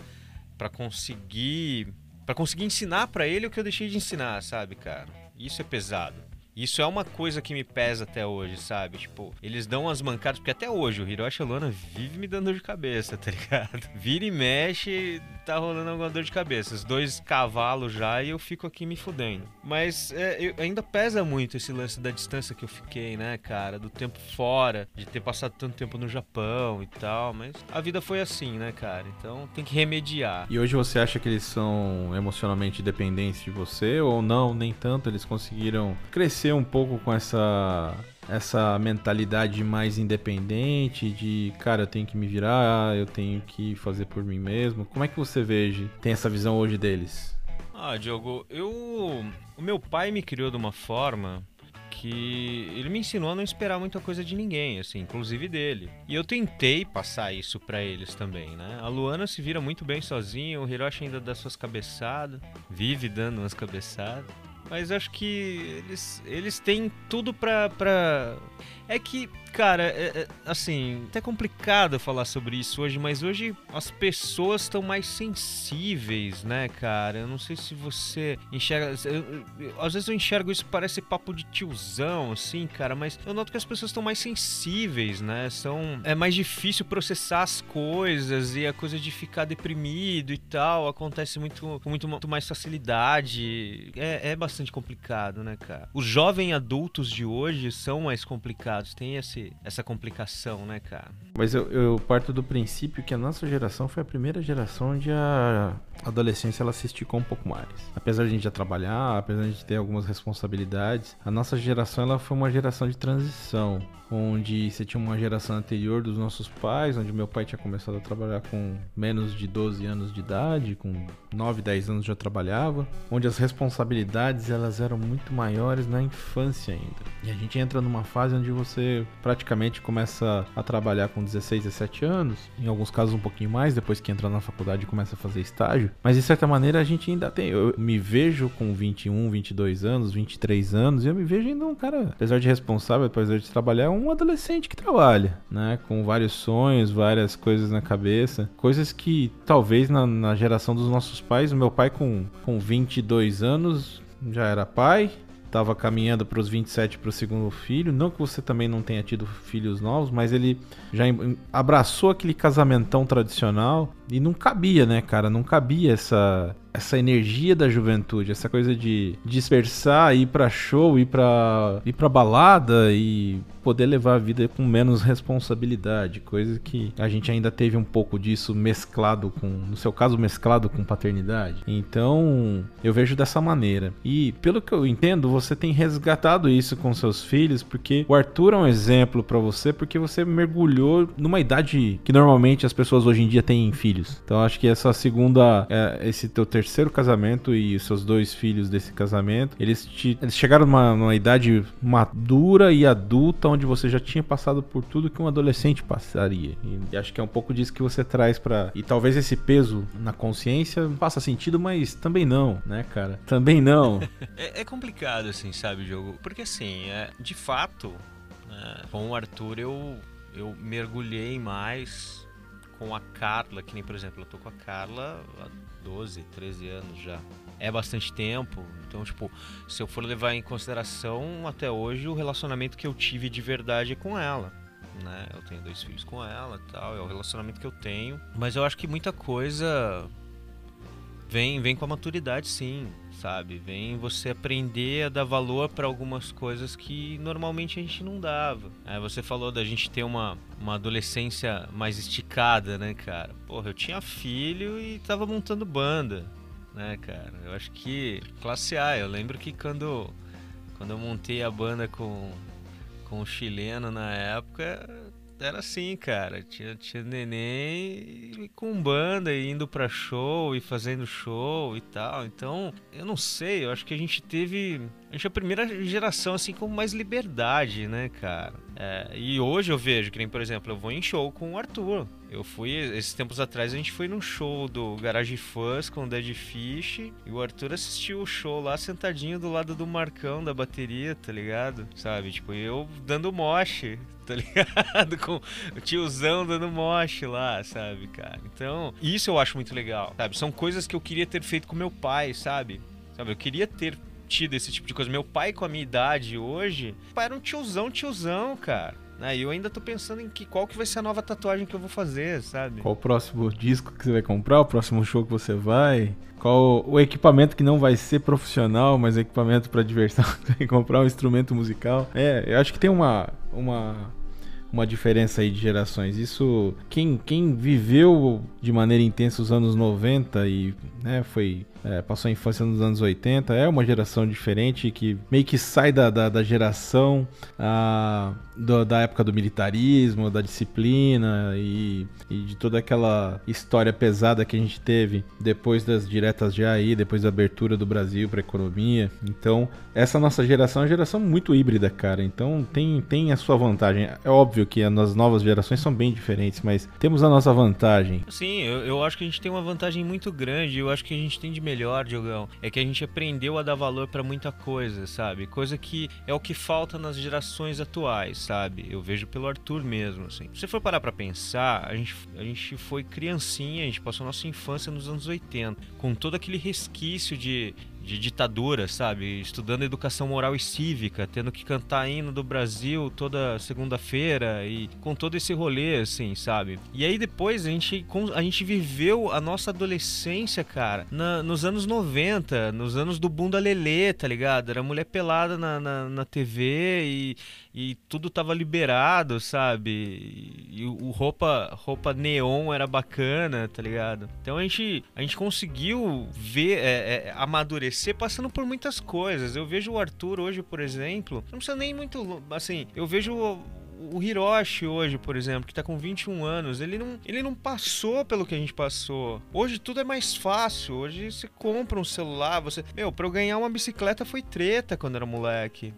pra conseguir. para conseguir ensinar para ele o que eu deixei de ensinar, sabe, cara? Isso é pesado. Isso é uma coisa que me pesa até hoje, sabe? Tipo, eles dão umas mancadas, porque até hoje o Hiroshi Lona vive me dando dor de cabeça, tá ligado? Vira e mexe, tá rolando alguma dor de cabeça. Os dois cavalos já e eu fico aqui me fudendo. Mas é, eu, ainda pesa muito esse lance da distância que eu fiquei, né, cara? Do tempo fora, de ter passado tanto tempo no Japão e tal. Mas a vida foi assim, né, cara? Então tem que remediar. E hoje você acha que eles são emocionalmente dependentes de você ou não? Nem tanto? Eles conseguiram crescer crescer um pouco com essa essa mentalidade mais independente de, cara, eu tenho que me virar, eu tenho que fazer por mim mesmo. Como é que você veja, tem essa visão hoje deles? Ah, Diogo, eu o meu pai me criou de uma forma que ele me ensinou a não esperar muita coisa de ninguém, assim, inclusive dele. E eu tentei passar isso para eles também, né? A Luana se vira muito bem sozinha, o Hiroshi ainda dá suas cabeçadas, vive dando umas cabeçadas. Mas acho que eles, eles têm tudo pra, pra. É que Cara, é, é, assim, até complicado falar sobre isso hoje, mas hoje as pessoas estão mais sensíveis, né, cara? Eu não sei se você enxerga. Eu, eu, às vezes eu enxergo isso parece papo de tiozão, assim, cara, mas eu noto que as pessoas estão mais sensíveis, né? São, é mais difícil processar as coisas e a coisa de ficar deprimido e tal acontece muito, com muito, muito mais facilidade. É, é bastante complicado, né, cara? Os jovens adultos de hoje são mais complicados, tem esse essa complicação, né, cara? Mas eu, eu, parto do princípio que a nossa geração foi a primeira geração onde a adolescência ela se esticou um pouco mais. Apesar de a gente já trabalhar, apesar de a gente ter algumas responsabilidades, a nossa geração ela foi uma geração de transição onde você tinha uma geração anterior dos nossos pais, onde meu pai tinha começado a trabalhar com menos de 12 anos de idade, com 9, 10 anos já trabalhava, onde as responsabilidades elas eram muito maiores na infância ainda. E a gente entra numa fase onde você praticamente começa a trabalhar com 16, 17 anos, em alguns casos um pouquinho mais, depois que entra na faculdade e começa a fazer estágio, mas de certa maneira a gente ainda tem, eu me vejo com 21, 22 anos, 23 anos, e eu me vejo ainda um cara, apesar de responsável, apesar de trabalhar, adolescente que trabalha, né? Com vários sonhos, várias coisas na cabeça. Coisas que talvez na, na geração dos nossos pais, o meu pai com, com 22 anos já era pai, estava caminhando para os 27 para o segundo filho. Não que você também não tenha tido filhos novos, mas ele já abraçou aquele casamentão tradicional e não cabia, né, cara? Não cabia essa essa energia da juventude, essa coisa de dispersar, ir pra show, ir pra, ir pra balada e poder levar a vida com menos responsabilidade, coisa que a gente ainda teve um pouco disso mesclado com, no seu caso, mesclado com paternidade. Então, eu vejo dessa maneira. E pelo que eu entendo, você tem resgatado isso com seus filhos, porque o Arthur é um exemplo para você, porque você mergulhou numa idade que normalmente as pessoas hoje em dia têm filhos. Então, acho que essa segunda, é, esse teu terceiro casamento e seus dois filhos desse casamento, eles, te, eles chegaram numa, numa idade madura e adulta, onde você já tinha passado por tudo que um adolescente passaria. E acho que é um pouco disso que você traz para E talvez esse peso na consciência faça sentido, mas também não, né, cara? Também não. é, é, complicado, assim, sabe, jogo? Porque, assim, é, de fato, né, com o Arthur eu, eu mergulhei mais com a Carla, que nem, por exemplo, eu tô com a Carla há 12, 13 anos já é bastante tempo. Então, tipo, se eu for levar em consideração, até hoje o relacionamento que eu tive de verdade com ela. Né? Eu tenho dois filhos com ela tal, é o relacionamento que eu tenho. Mas eu acho que muita coisa vem, vem com a maturidade, sim, sabe? Vem você aprender a dar valor para algumas coisas que normalmente a gente não dava. É, você falou da gente ter uma, uma adolescência mais esticada, né, cara? Porra, eu tinha filho e tava montando banda né, cara? Eu acho que classe A. Eu lembro que quando, quando eu montei a banda com, com o chileno na época, era assim, cara. Tinha, tinha neném com banda e indo pra show e fazendo show e tal. Então, eu não sei, eu acho que a gente teve. A gente é a primeira geração, assim, com mais liberdade, né, cara? É, e hoje eu vejo, que nem, por exemplo, eu vou em show com o Arthur. Eu fui, esses tempos atrás, a gente foi num show do Garage Fuzz com o Dead Fish. E o Arthur assistiu o show lá sentadinho do lado do Marcão da bateria, tá ligado? Sabe? Tipo, eu dando moche, tá ligado? Com o tiozão dando moche lá, sabe, cara? Então, isso eu acho muito legal, sabe? São coisas que eu queria ter feito com meu pai, sabe? Sabe? Eu queria ter esse tipo de coisa. Meu pai, com a minha idade hoje, pai era um tiozão, tiozão, cara. Né? E eu ainda tô pensando em que, qual que vai ser a nova tatuagem que eu vou fazer, sabe? Qual o próximo disco que você vai comprar, o próximo show que você vai, qual o equipamento que não vai ser profissional, mas equipamento para diversão, comprar um instrumento musical. É, eu acho que tem uma, uma uma diferença aí de gerações. Isso, quem, quem viveu de maneira intensa os anos 90 e né, foi é, passou a infância nos anos 80, é uma geração diferente que meio que sai da, da, da geração do, da época do militarismo, da disciplina e, e, de toda aquela história pesada que a gente teve depois das diretas de aí, depois da abertura do Brasil para a economia. Então, essa nossa geração é uma geração muito híbrida, cara. Então, tem, tem a sua vantagem. É óbvio que as novas gerações são bem diferentes, mas temos a nossa vantagem. Sim, eu, eu acho que a gente tem uma vantagem muito grande. Eu acho que a gente tem de melhor, Diogão, é que a gente aprendeu a dar valor para muita coisa, sabe? Coisa que é o que falta nas gerações atuais, sabe? Eu vejo pelo Arthur mesmo, assim. Se você for parar pra pensar, a gente, a gente foi criancinha, a gente passou nossa infância nos anos 80, com todo aquele resquício de de ditadura, sabe? Estudando educação moral e cívica, tendo que cantar hino do Brasil toda segunda-feira e com todo esse rolê, assim, sabe? E aí depois a gente, a gente viveu a nossa adolescência, cara, na, nos anos 90, nos anos do bunda lelê, tá ligado? Era mulher pelada na, na, na TV e, e tudo tava liberado, sabe? E, o roupa, roupa neon era bacana, tá ligado? Então a gente, a gente conseguiu ver, é, é, amadurecer passando por muitas coisas. Eu vejo o Arthur hoje, por exemplo, não precisa nem muito, assim, eu vejo o Hiroshi hoje, por exemplo, que tá com 21 anos, ele não, ele não passou pelo que a gente passou. Hoje tudo é mais fácil. Hoje você compra um celular, você. Meu, pra eu ganhar uma bicicleta foi treta quando era moleque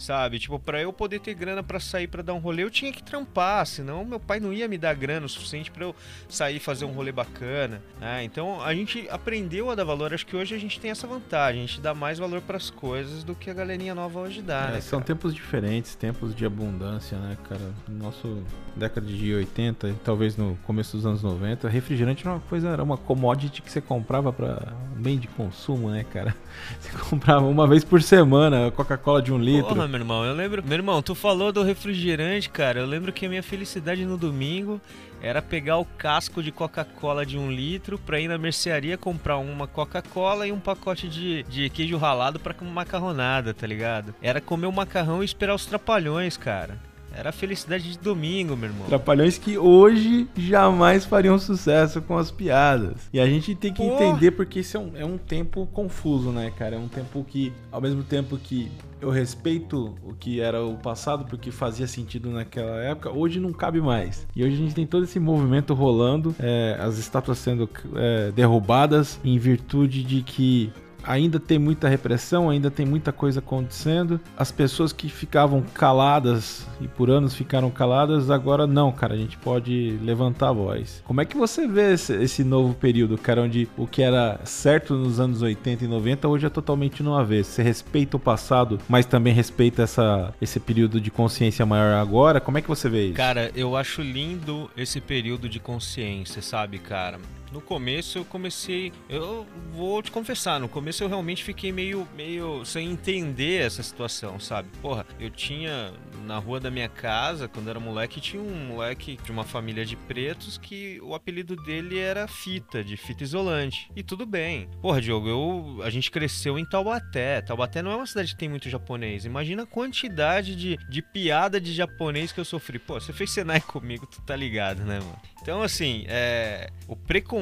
sabe? Tipo, para eu poder ter grana para sair para dar um rolê, eu tinha que trampar, senão meu pai não ia me dar grana o suficiente para eu sair e fazer um rolê bacana, né? Então a gente aprendeu a dar valor, acho que hoje a gente tem essa vantagem, a gente dá mais valor para as coisas do que a galerinha nova hoje dá, é, né? São tempos diferentes, tempos de abundância, né, cara? Nosso década de 80, talvez no começo dos anos 90, refrigerante era uma coisa, era uma commodity que você comprava para bem de consumo, né, cara? Você comprava uma vez por semana Coca-Cola de um litro. Porra, meu irmão, eu lembro. Meu irmão, tu falou do refrigerante, cara. Eu lembro que a minha felicidade no domingo era pegar o casco de Coca-Cola de um litro pra ir na mercearia comprar uma Coca-Cola e um pacote de, de queijo ralado pra macarronada, tá ligado? Era comer o macarrão e esperar os trapalhões, cara. Era a felicidade de domingo, meu irmão. Trapalhões que hoje jamais fariam sucesso com as piadas. E a gente tem que entender porque isso é um, é um tempo confuso, né, cara? É um tempo que, ao mesmo tempo que eu respeito o que era o passado porque fazia sentido naquela época, hoje não cabe mais. E hoje a gente tem todo esse movimento rolando, é, as estátuas sendo é, derrubadas em virtude de que ainda tem muita repressão, ainda tem muita coisa acontecendo. As pessoas que ficavam caladas e por anos ficaram caladas, agora não, cara, a gente pode levantar a voz. Como é que você vê esse, esse novo período, cara, onde o que era certo nos anos 80 e 90 hoje é totalmente no avesso? Você respeita o passado, mas também respeita essa, esse período de consciência maior agora? Como é que você vê isso? Cara, eu acho lindo esse período de consciência, sabe, cara? No começo eu comecei, eu vou te confessar, no começo eu realmente fiquei meio, meio sem entender essa situação, sabe? Porra, eu tinha na rua da minha casa, quando era moleque, tinha um moleque de uma família de pretos que o apelido dele era Fita, de fita isolante. E tudo bem. Porra, Diogo, eu, a gente cresceu em Taubaté. Taubaté não é uma cidade que tem muito japonês. Imagina a quantidade de, de piada de japonês que eu sofri. Pô, você fez Senai comigo, tu tá ligado, né, mano? Então, assim, é, o preconceito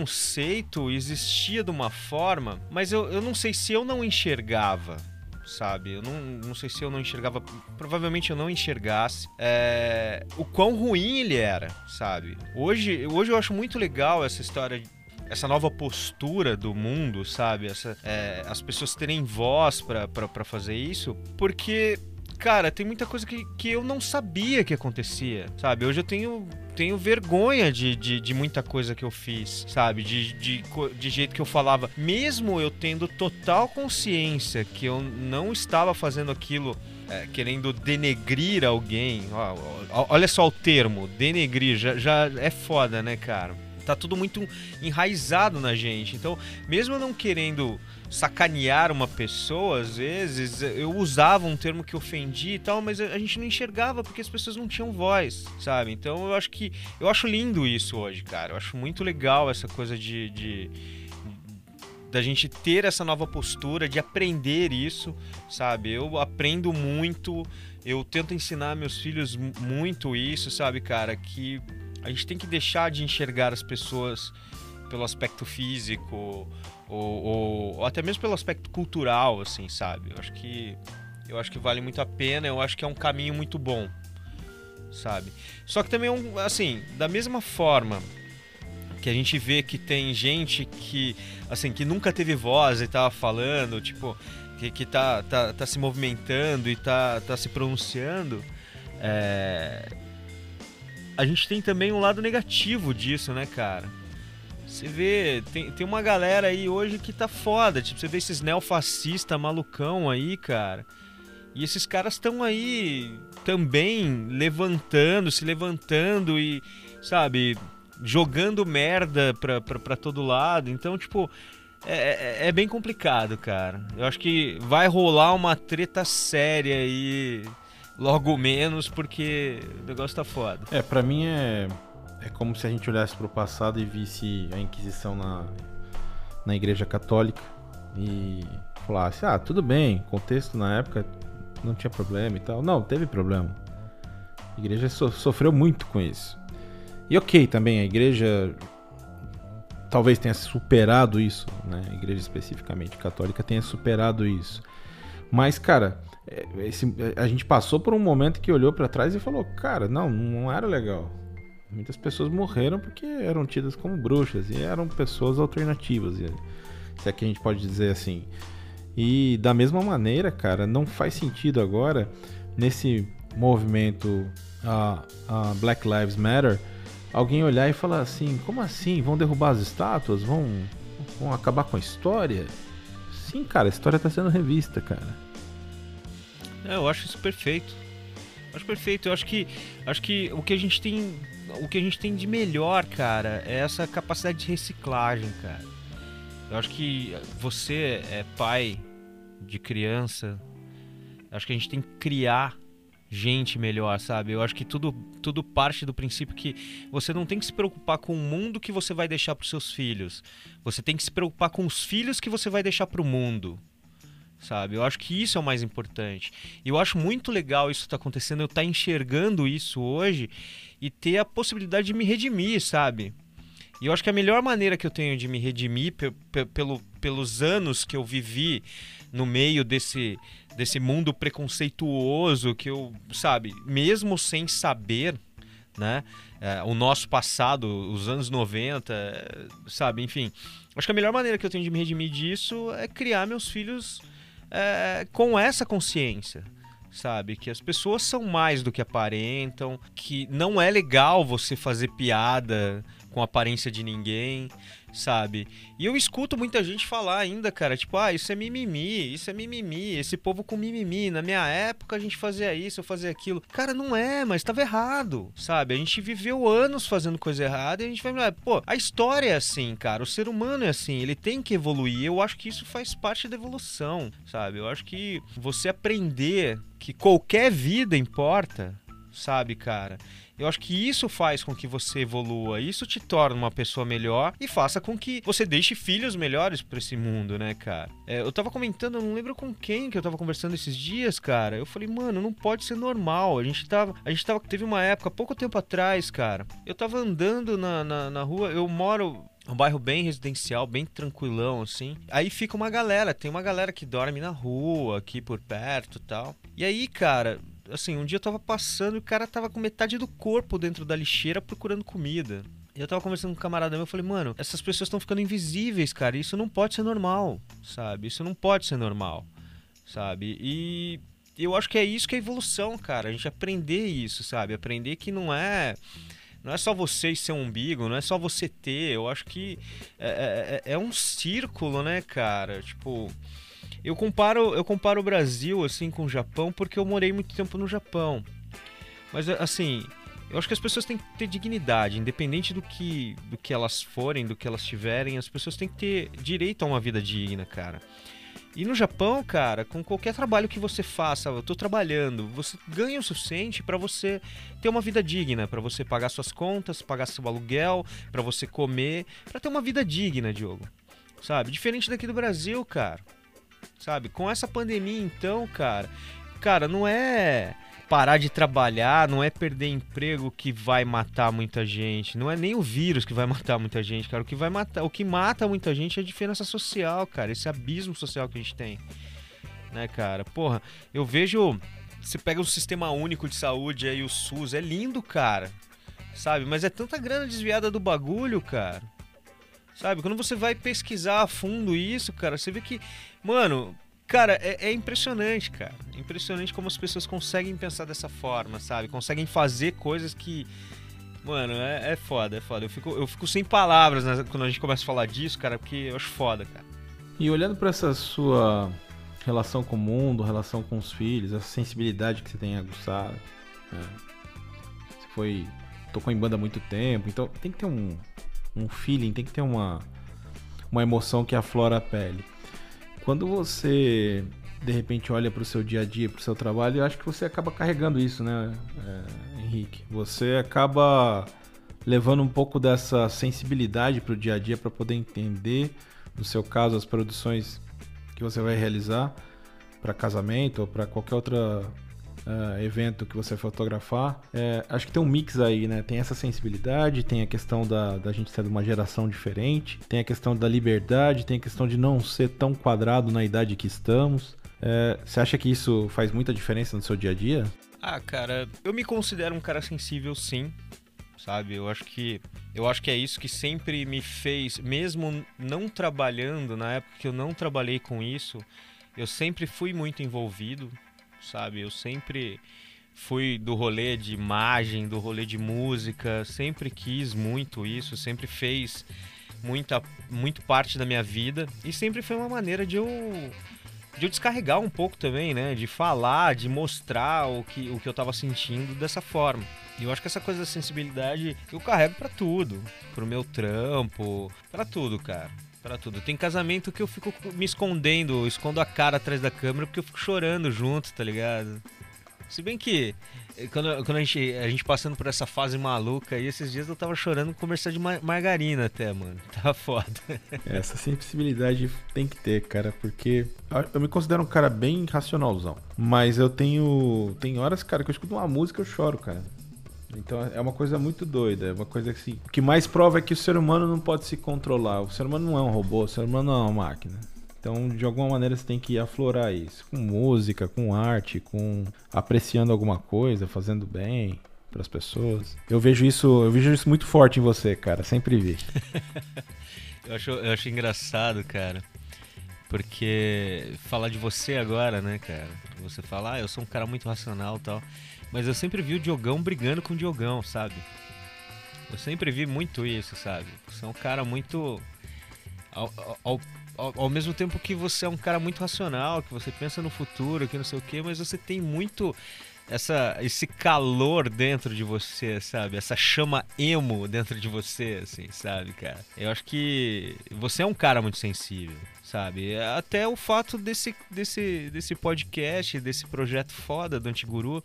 existia de uma forma, mas eu, eu não sei se eu não enxergava sabe? Eu não, não sei se eu não enxergava, provavelmente eu não enxergasse é, o quão ruim ele era, sabe? Hoje, hoje eu acho muito legal essa história essa nova postura do mundo, sabe? Essa, é, as pessoas terem voz para fazer isso, porque cara, tem muita coisa que, que eu não sabia que acontecia, sabe? Hoje eu tenho, tenho vergonha de, de, de muita coisa que eu fiz, sabe? De, de, de jeito que eu falava. Mesmo eu tendo total consciência que eu não estava fazendo aquilo é, querendo denegrir alguém. olha só o termo, denegrir, já, já é foda, né, cara? Tá tudo muito enraizado na gente. Então, mesmo eu não querendo sacanear uma pessoa, às vezes, eu usava um termo que ofendia e tal, mas a gente não enxergava porque as pessoas não tinham voz, sabe? Então eu acho que. Eu acho lindo isso hoje, cara. Eu acho muito legal essa coisa de, de da gente ter essa nova postura, de aprender isso, sabe? Eu aprendo muito, eu tento ensinar meus filhos muito isso, sabe, cara? Que a gente tem que deixar de enxergar as pessoas pelo aspecto físico ou, ou, ou, até mesmo pelo aspecto cultural, assim, sabe? Eu acho que eu acho que vale muito a pena. Eu acho que é um caminho muito bom, sabe? Só que também, é assim, da mesma forma que a gente vê que tem gente que, assim, que nunca teve voz e tava falando, tipo, que, que tá, tá, tá se movimentando e tá, tá se pronunciando, é... a gente tem também um lado negativo disso, né, cara? Você vê, tem, tem uma galera aí hoje que tá foda. Tipo, você vê esses neofascista malucão aí, cara. E esses caras estão aí também levantando, se levantando e, sabe, jogando merda pra, pra, pra todo lado. Então, tipo, é, é, é bem complicado, cara. Eu acho que vai rolar uma treta séria aí logo menos, porque o negócio tá foda. É, pra mim é é como se a gente olhasse para o passado e visse a Inquisição na, na Igreja Católica e falasse: ah, tudo bem, contexto na época não tinha problema e tal. Não, teve problema. A igreja so sofreu muito com isso. E ok, também a igreja talvez tenha superado isso, né? A igreja especificamente católica tenha superado isso. Mas, cara, é, esse, a gente passou por um momento que olhou para trás e falou: cara, não, não era legal. Muitas pessoas morreram porque eram tidas como bruxas e eram pessoas alternativas, se é que a gente pode dizer assim. E da mesma maneira, cara, não faz sentido agora nesse movimento uh, Black Lives Matter alguém olhar e falar assim: como assim? Vão derrubar as estátuas? Vão, vão acabar com a história? Sim, cara, a história está sendo revista, cara. É, eu acho isso perfeito. Acho perfeito. Eu acho que, acho que o que a gente tem o que a gente tem de melhor, cara, é essa capacidade de reciclagem, cara. Eu acho que você é pai de criança, acho que a gente tem que criar gente melhor, sabe? Eu acho que tudo, tudo parte do princípio que você não tem que se preocupar com o mundo que você vai deixar para os seus filhos. Você tem que se preocupar com os filhos que você vai deixar para o mundo. Sabe? Eu acho que isso é o mais importante. E eu acho muito legal isso estar tá acontecendo, eu estar tá enxergando isso hoje e ter a possibilidade de me redimir, sabe? E eu acho que a melhor maneira que eu tenho de me redimir pelo, pelos anos que eu vivi no meio desse, desse mundo preconceituoso que eu, sabe, mesmo sem saber, né, é, o nosso passado, os anos 90, sabe, enfim. Acho que a melhor maneira que eu tenho de me redimir disso é criar meus filhos é, com essa consciência sabe? Que as pessoas são mais do que aparentam, que não é legal você fazer piada com a aparência de ninguém, sabe? E eu escuto muita gente falar ainda, cara, tipo, ah, isso é mimimi, isso é mimimi, esse povo com mimimi. Na minha época a gente fazia isso, eu fazia aquilo. Cara, não é, mas estava errado, sabe? A gente viveu anos fazendo coisa errada e a gente vai, pô, a história é assim, cara, o ser humano é assim, ele tem que evoluir. Eu acho que isso faz parte da evolução, sabe? Eu acho que você aprender que qualquer vida importa, sabe, cara? Eu acho que isso faz com que você evolua, isso te torna uma pessoa melhor e faça com que você deixe filhos melhores para esse mundo, né, cara? É, eu tava comentando, eu não lembro com quem que eu tava conversando esses dias, cara. Eu falei, mano, não pode ser normal. A gente tava, a gente tava, teve uma época, pouco tempo atrás, cara. Eu tava andando na, na, na rua, eu moro um bairro bem residencial, bem tranquilão, assim. Aí fica uma galera, tem uma galera que dorme na rua, aqui por perto tal. E aí, cara, assim, um dia eu tava passando e o cara tava com metade do corpo dentro da lixeira procurando comida. E eu tava conversando com um camarada meu, eu falei, mano, essas pessoas estão ficando invisíveis, cara. Isso não pode ser normal, sabe? Isso não pode ser normal, sabe? E eu acho que é isso que é evolução, cara. A gente aprender isso, sabe? Aprender que não é não é só você ser um umbigo, não é só você ter. Eu acho que é, é, é um círculo, né, cara? Tipo, eu comparo, eu comparo o Brasil assim com o Japão porque eu morei muito tempo no Japão. Mas assim, eu acho que as pessoas têm que ter dignidade, independente do que, do que elas forem, do que elas tiverem, as pessoas têm que ter direito a uma vida digna, cara. E no Japão, cara, com qualquer trabalho que você faça, eu tô trabalhando, você ganha o suficiente para você ter uma vida digna, para você pagar suas contas, pagar seu aluguel, para você comer, para ter uma vida digna, Diogo. Sabe? Diferente daqui do Brasil, cara sabe? Com essa pandemia, então, cara, cara, não é parar de trabalhar, não é perder emprego que vai matar muita gente, não é nem o vírus que vai matar muita gente, cara. O que vai matar, o que mata muita gente é a diferença social, cara, esse abismo social que a gente tem. Né, cara? Porra, eu vejo você pega o sistema único de saúde aí o SUS, é lindo, cara. Sabe? Mas é tanta grana desviada do bagulho, cara. Sabe? Quando você vai pesquisar a fundo isso, cara, você vê que, mano, cara, é, é impressionante, cara. Impressionante como as pessoas conseguem pensar dessa forma, sabe? Conseguem fazer coisas que. Mano, é, é foda, é foda. Eu fico, eu fico sem palavras né, quando a gente começa a falar disso, cara, porque eu acho foda, cara. E olhando para essa sua relação com o mundo, relação com os filhos, essa sensibilidade que você tem aguçado, né? Você foi. tocou em banda há muito tempo, então tem que ter um, um feeling, tem que ter uma, uma emoção que aflora a pele. Quando você de repente olha para o seu dia a dia, para o seu trabalho, eu acho que você acaba carregando isso, né, é, Henrique? Você acaba levando um pouco dessa sensibilidade para o dia a dia para poder entender, no seu caso, as produções que você vai realizar para casamento ou para qualquer outra uh, evento que você fotografar. É, acho que tem um mix aí, né? Tem essa sensibilidade, tem a questão da, da gente ser de uma geração diferente, tem a questão da liberdade, tem a questão de não ser tão quadrado na idade que estamos. É, você acha que isso faz muita diferença no seu dia a dia? Ah, cara, eu me considero um cara sensível, sim sabe? Eu acho que eu acho que é isso que sempre me fez, mesmo não trabalhando na época que eu não trabalhei com isso, eu sempre fui muito envolvido, sabe? Eu sempre fui do rolê de imagem, do rolê de música, sempre quis muito isso, sempre fez muita muito parte da minha vida e sempre foi uma maneira de eu de eu descarregar um pouco também, né? De falar, de mostrar o que, o que eu tava sentindo dessa forma. E eu acho que essa coisa da sensibilidade eu carrego para tudo, pro meu trampo, para tudo, cara para tudo. Tem casamento que eu fico me escondendo, escondo a cara atrás da câmera porque eu fico chorando junto, tá ligado? Se bem que quando, quando a, gente, a gente passando por essa fase maluca aí, esses dias eu tava chorando com comercial de margarina até, mano. Tava foda. Essa sensibilidade tem que ter, cara, porque eu me considero um cara bem racionalzão. Mas eu tenho. Tem horas, cara, que eu escuto uma música e eu choro, cara. Então é uma coisa muito doida, é uma coisa que assim, o que mais prova é que o ser humano não pode se controlar. O ser humano não é um robô, o ser humano não é uma máquina. Então, de alguma maneira, você tem que aflorar isso com música, com arte, com apreciando alguma coisa, fazendo bem para as pessoas. Eu vejo isso, eu vejo isso muito forte em você, cara. Sempre vi. eu acho, eu acho engraçado, cara. Porque falar de você agora, né, cara? Você fala, ah, eu sou um cara muito racional tal. Mas eu sempre vi o Diogão brigando com o Diogão, sabe? Eu sempre vi muito isso, sabe? Você é um cara muito. Ao, ao, ao, ao, mesmo tempo que você é um cara muito racional, que você pensa no futuro, que não sei o quê, mas você tem muito essa, esse calor dentro de você, sabe? Essa chama emo dentro de você, assim, sabe, cara? Eu acho que você é um cara muito sensível, sabe? Até o fato desse, desse, desse podcast, desse projeto foda do Antiguru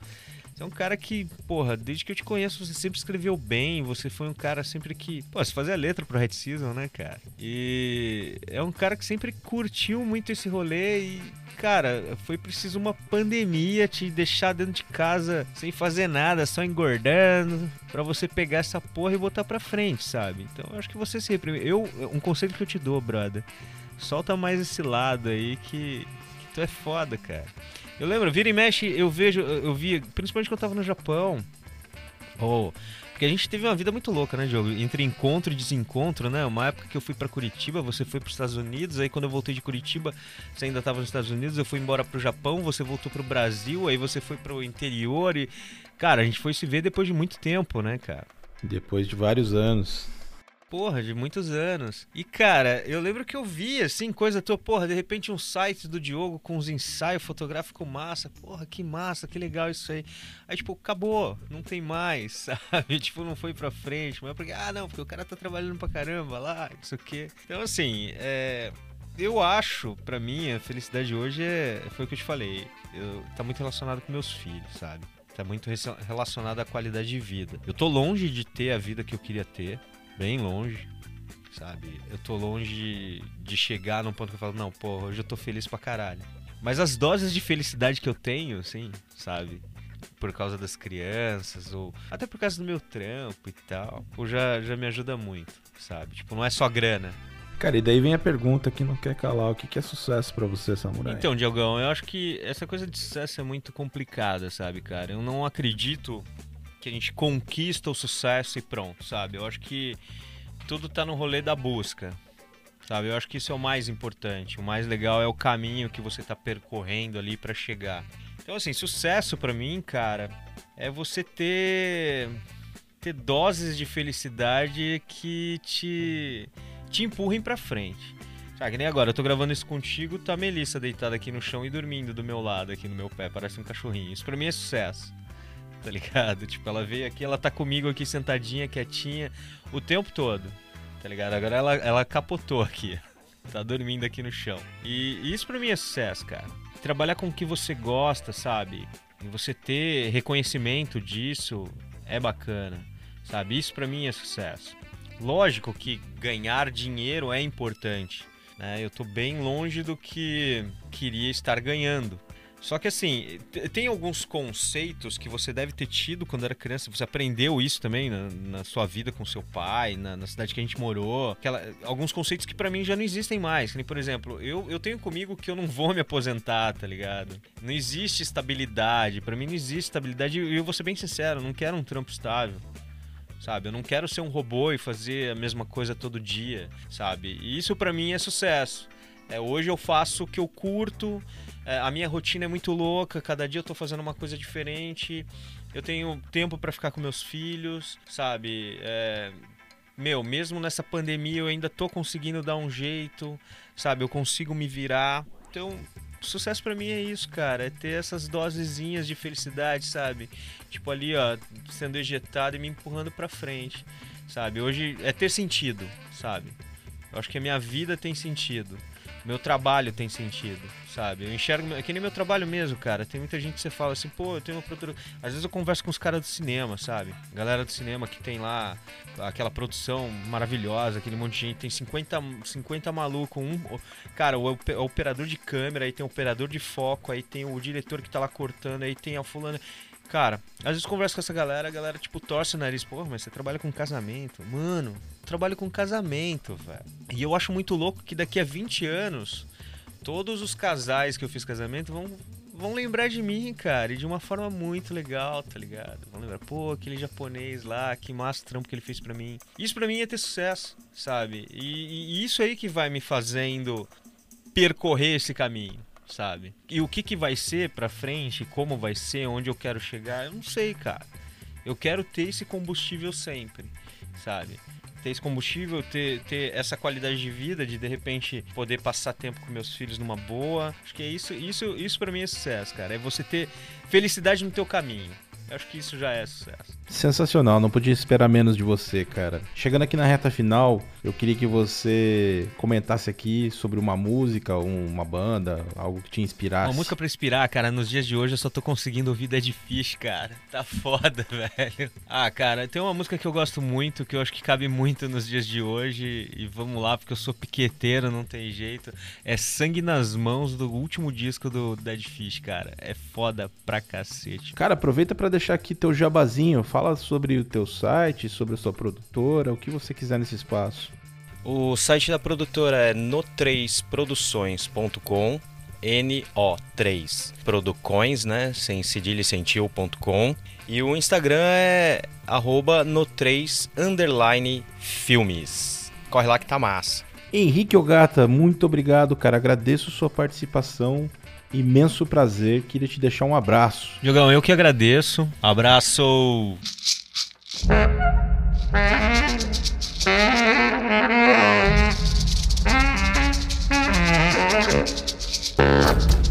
você é um cara que, porra, desde que eu te conheço, você sempre escreveu bem. Você foi um cara sempre que. Pô, você fazia letra pro Red Season, né, cara? E é um cara que sempre curtiu muito esse rolê e. Cara, foi preciso uma pandemia te deixar dentro de casa sem fazer nada, só engordando, para você pegar essa porra e botar pra frente, sabe? Então eu acho que você sempre. Eu, um conselho que eu te dou, brother. Solta mais esse lado aí que tu é foda, cara. Eu lembro, vira e mexe, eu vejo, eu vi, principalmente quando eu tava no Japão. Oh, porque a gente teve uma vida muito louca, né, Diogo? Entre encontro e desencontro, né? Uma época que eu fui para Curitiba, você foi para os Estados Unidos, aí quando eu voltei de Curitiba, você ainda estava nos Estados Unidos, eu fui embora para o Japão, você voltou para o Brasil, aí você foi para o interior e cara, a gente foi se ver depois de muito tempo, né, cara? Depois de vários anos porra, de muitos anos. E, cara, eu lembro que eu vi, assim, coisa tua, porra, de repente um site do Diogo com uns ensaios fotográficos massa. Porra, que massa, que legal isso aí. Aí, tipo, acabou, não tem mais, sabe? Tipo, não foi pra frente. Mas porque, ah, não, porque o cara tá trabalhando pra caramba lá, isso aqui. Então, assim, é eu acho, para mim, a felicidade hoje é, foi o que eu te falei. Eu, tá muito relacionado com meus filhos, sabe? Tá muito relacionado à qualidade de vida. Eu tô longe de ter a vida que eu queria ter bem longe, sabe? Eu tô longe de chegar num ponto que eu falo, não, pô, hoje eu tô feliz pra caralho. Mas as doses de felicidade que eu tenho, assim, sabe? Por causa das crianças, ou até por causa do meu trampo e tal, pô, já, já me ajuda muito, sabe? Tipo, não é só grana. Cara, e daí vem a pergunta que não quer calar: o que é sucesso para você, Samurai? Então, Diogão, eu acho que essa coisa de sucesso é muito complicada, sabe, cara? Eu não acredito que a gente conquista o sucesso e pronto, sabe? Eu acho que tudo tá no rolê da busca, sabe? Eu acho que isso é o mais importante. O mais legal é o caminho que você tá percorrendo ali para chegar. Então, assim, sucesso para mim, cara, é você ter ter doses de felicidade que te te empurrem para frente. Sabe, que nem agora, eu tô gravando isso contigo, tá a Melissa deitada aqui no chão e dormindo do meu lado, aqui no meu pé, parece um cachorrinho. Isso pra mim é sucesso tá ligado? Tipo, ela veio aqui, ela tá comigo aqui sentadinha, quietinha, o tempo todo, tá ligado? Agora ela, ela capotou aqui, tá dormindo aqui no chão. E, isso pra mim é sucesso, cara. Trabalhar com o que você gosta, sabe? E você ter reconhecimento disso é bacana, sabe? Isso pra mim é sucesso. Lógico que ganhar dinheiro é importante, né? Eu tô bem longe do que queria estar ganhando. Só que assim, tem alguns conceitos que você deve ter tido quando era criança. Você aprendeu isso também na, na sua vida com seu pai, na, na, cidade que a gente morou. Aquela, alguns conceitos que para mim já não existem mais. por exemplo, eu, eu tenho comigo que eu não vou me aposentar, tá ligado? Não existe estabilidade. para mim não existe estabilidade. E eu vou ser bem sincero, eu não quero um trampo estável sabe? Eu não quero ser um robô e fazer a mesma coisa todo dia, sabe? E isso para mim é sucesso. É, hoje eu faço o que eu curto, é, a minha rotina é muito louca, cada dia eu tô fazendo uma coisa diferente, eu tenho tempo para ficar com meus filhos, sabe? É, meu, mesmo nessa pandemia eu ainda tô conseguindo dar um jeito, sabe? Eu consigo me virar. Então, sucesso para mim é isso, cara. É ter essas dosezinhas de felicidade, sabe? Tipo ali, ó, sendo ejetado e me empurrando para frente, sabe? Hoje é ter sentido, sabe? Eu acho que a minha vida tem sentido. Meu trabalho tem sentido, sabe? Eu enxergo, é que nem meu trabalho mesmo, cara. Tem muita gente que você fala assim, pô, eu tenho uma produtora. Às vezes eu converso com os caras do cinema, sabe? Galera do cinema que tem lá aquela produção maravilhosa, aquele monte de gente, tem 50, 50 maluco, um. Cara, o, operador de câmera, aí tem o operador de foco, aí tem o diretor que tá lá cortando, aí tem a fulana. Cara, às vezes converso com essa galera, a galera, tipo, torce o nariz. Pô, mas você trabalha com casamento. Mano, trabalho com casamento, velho. E eu acho muito louco que daqui a 20 anos, todos os casais que eu fiz casamento vão, vão lembrar de mim, cara. E de uma forma muito legal, tá ligado? Vão lembrar, pô, aquele japonês lá, que massa trampo que ele fez para mim. Isso para mim é ter sucesso, sabe? E, e isso aí que vai me fazendo percorrer esse caminho sabe? E o que, que vai ser pra frente, como vai ser, onde eu quero chegar, eu não sei, cara. Eu quero ter esse combustível sempre, sabe? Ter esse combustível, ter, ter essa qualidade de vida, de de repente poder passar tempo com meus filhos numa boa. Acho que é isso, isso, isso para mim é sucesso, cara. É você ter felicidade no teu caminho. Eu acho que isso já é sucesso. Sensacional, não podia esperar menos de você, cara. Chegando aqui na reta final, eu queria que você comentasse aqui sobre uma música, uma banda, algo que te inspirasse. Uma música pra inspirar, cara, nos dias de hoje eu só tô conseguindo ouvir Dead Fish, cara. Tá foda, velho. Ah, cara, tem uma música que eu gosto muito, que eu acho que cabe muito nos dias de hoje, e vamos lá, porque eu sou piqueteiro, não tem jeito. É Sangue nas Mãos do último disco do Dead Fish, cara. É foda pra cacete. Cara, aproveita para deixar aqui teu jabazinho, fala sobre o teu site, sobre a sua produtora, o que você quiser nesse espaço. O site da produtora é no3produções.com, N-O-3 Producoins, né? Sem cedilha e sem tio.com. E o Instagram é arroba no3 underline filmes. Corre lá que tá massa. Henrique Ogata, muito obrigado, cara. Agradeço sua participação imenso prazer. Queria te deixar um abraço. Diogão, eu que agradeço. Abraço. Thank you.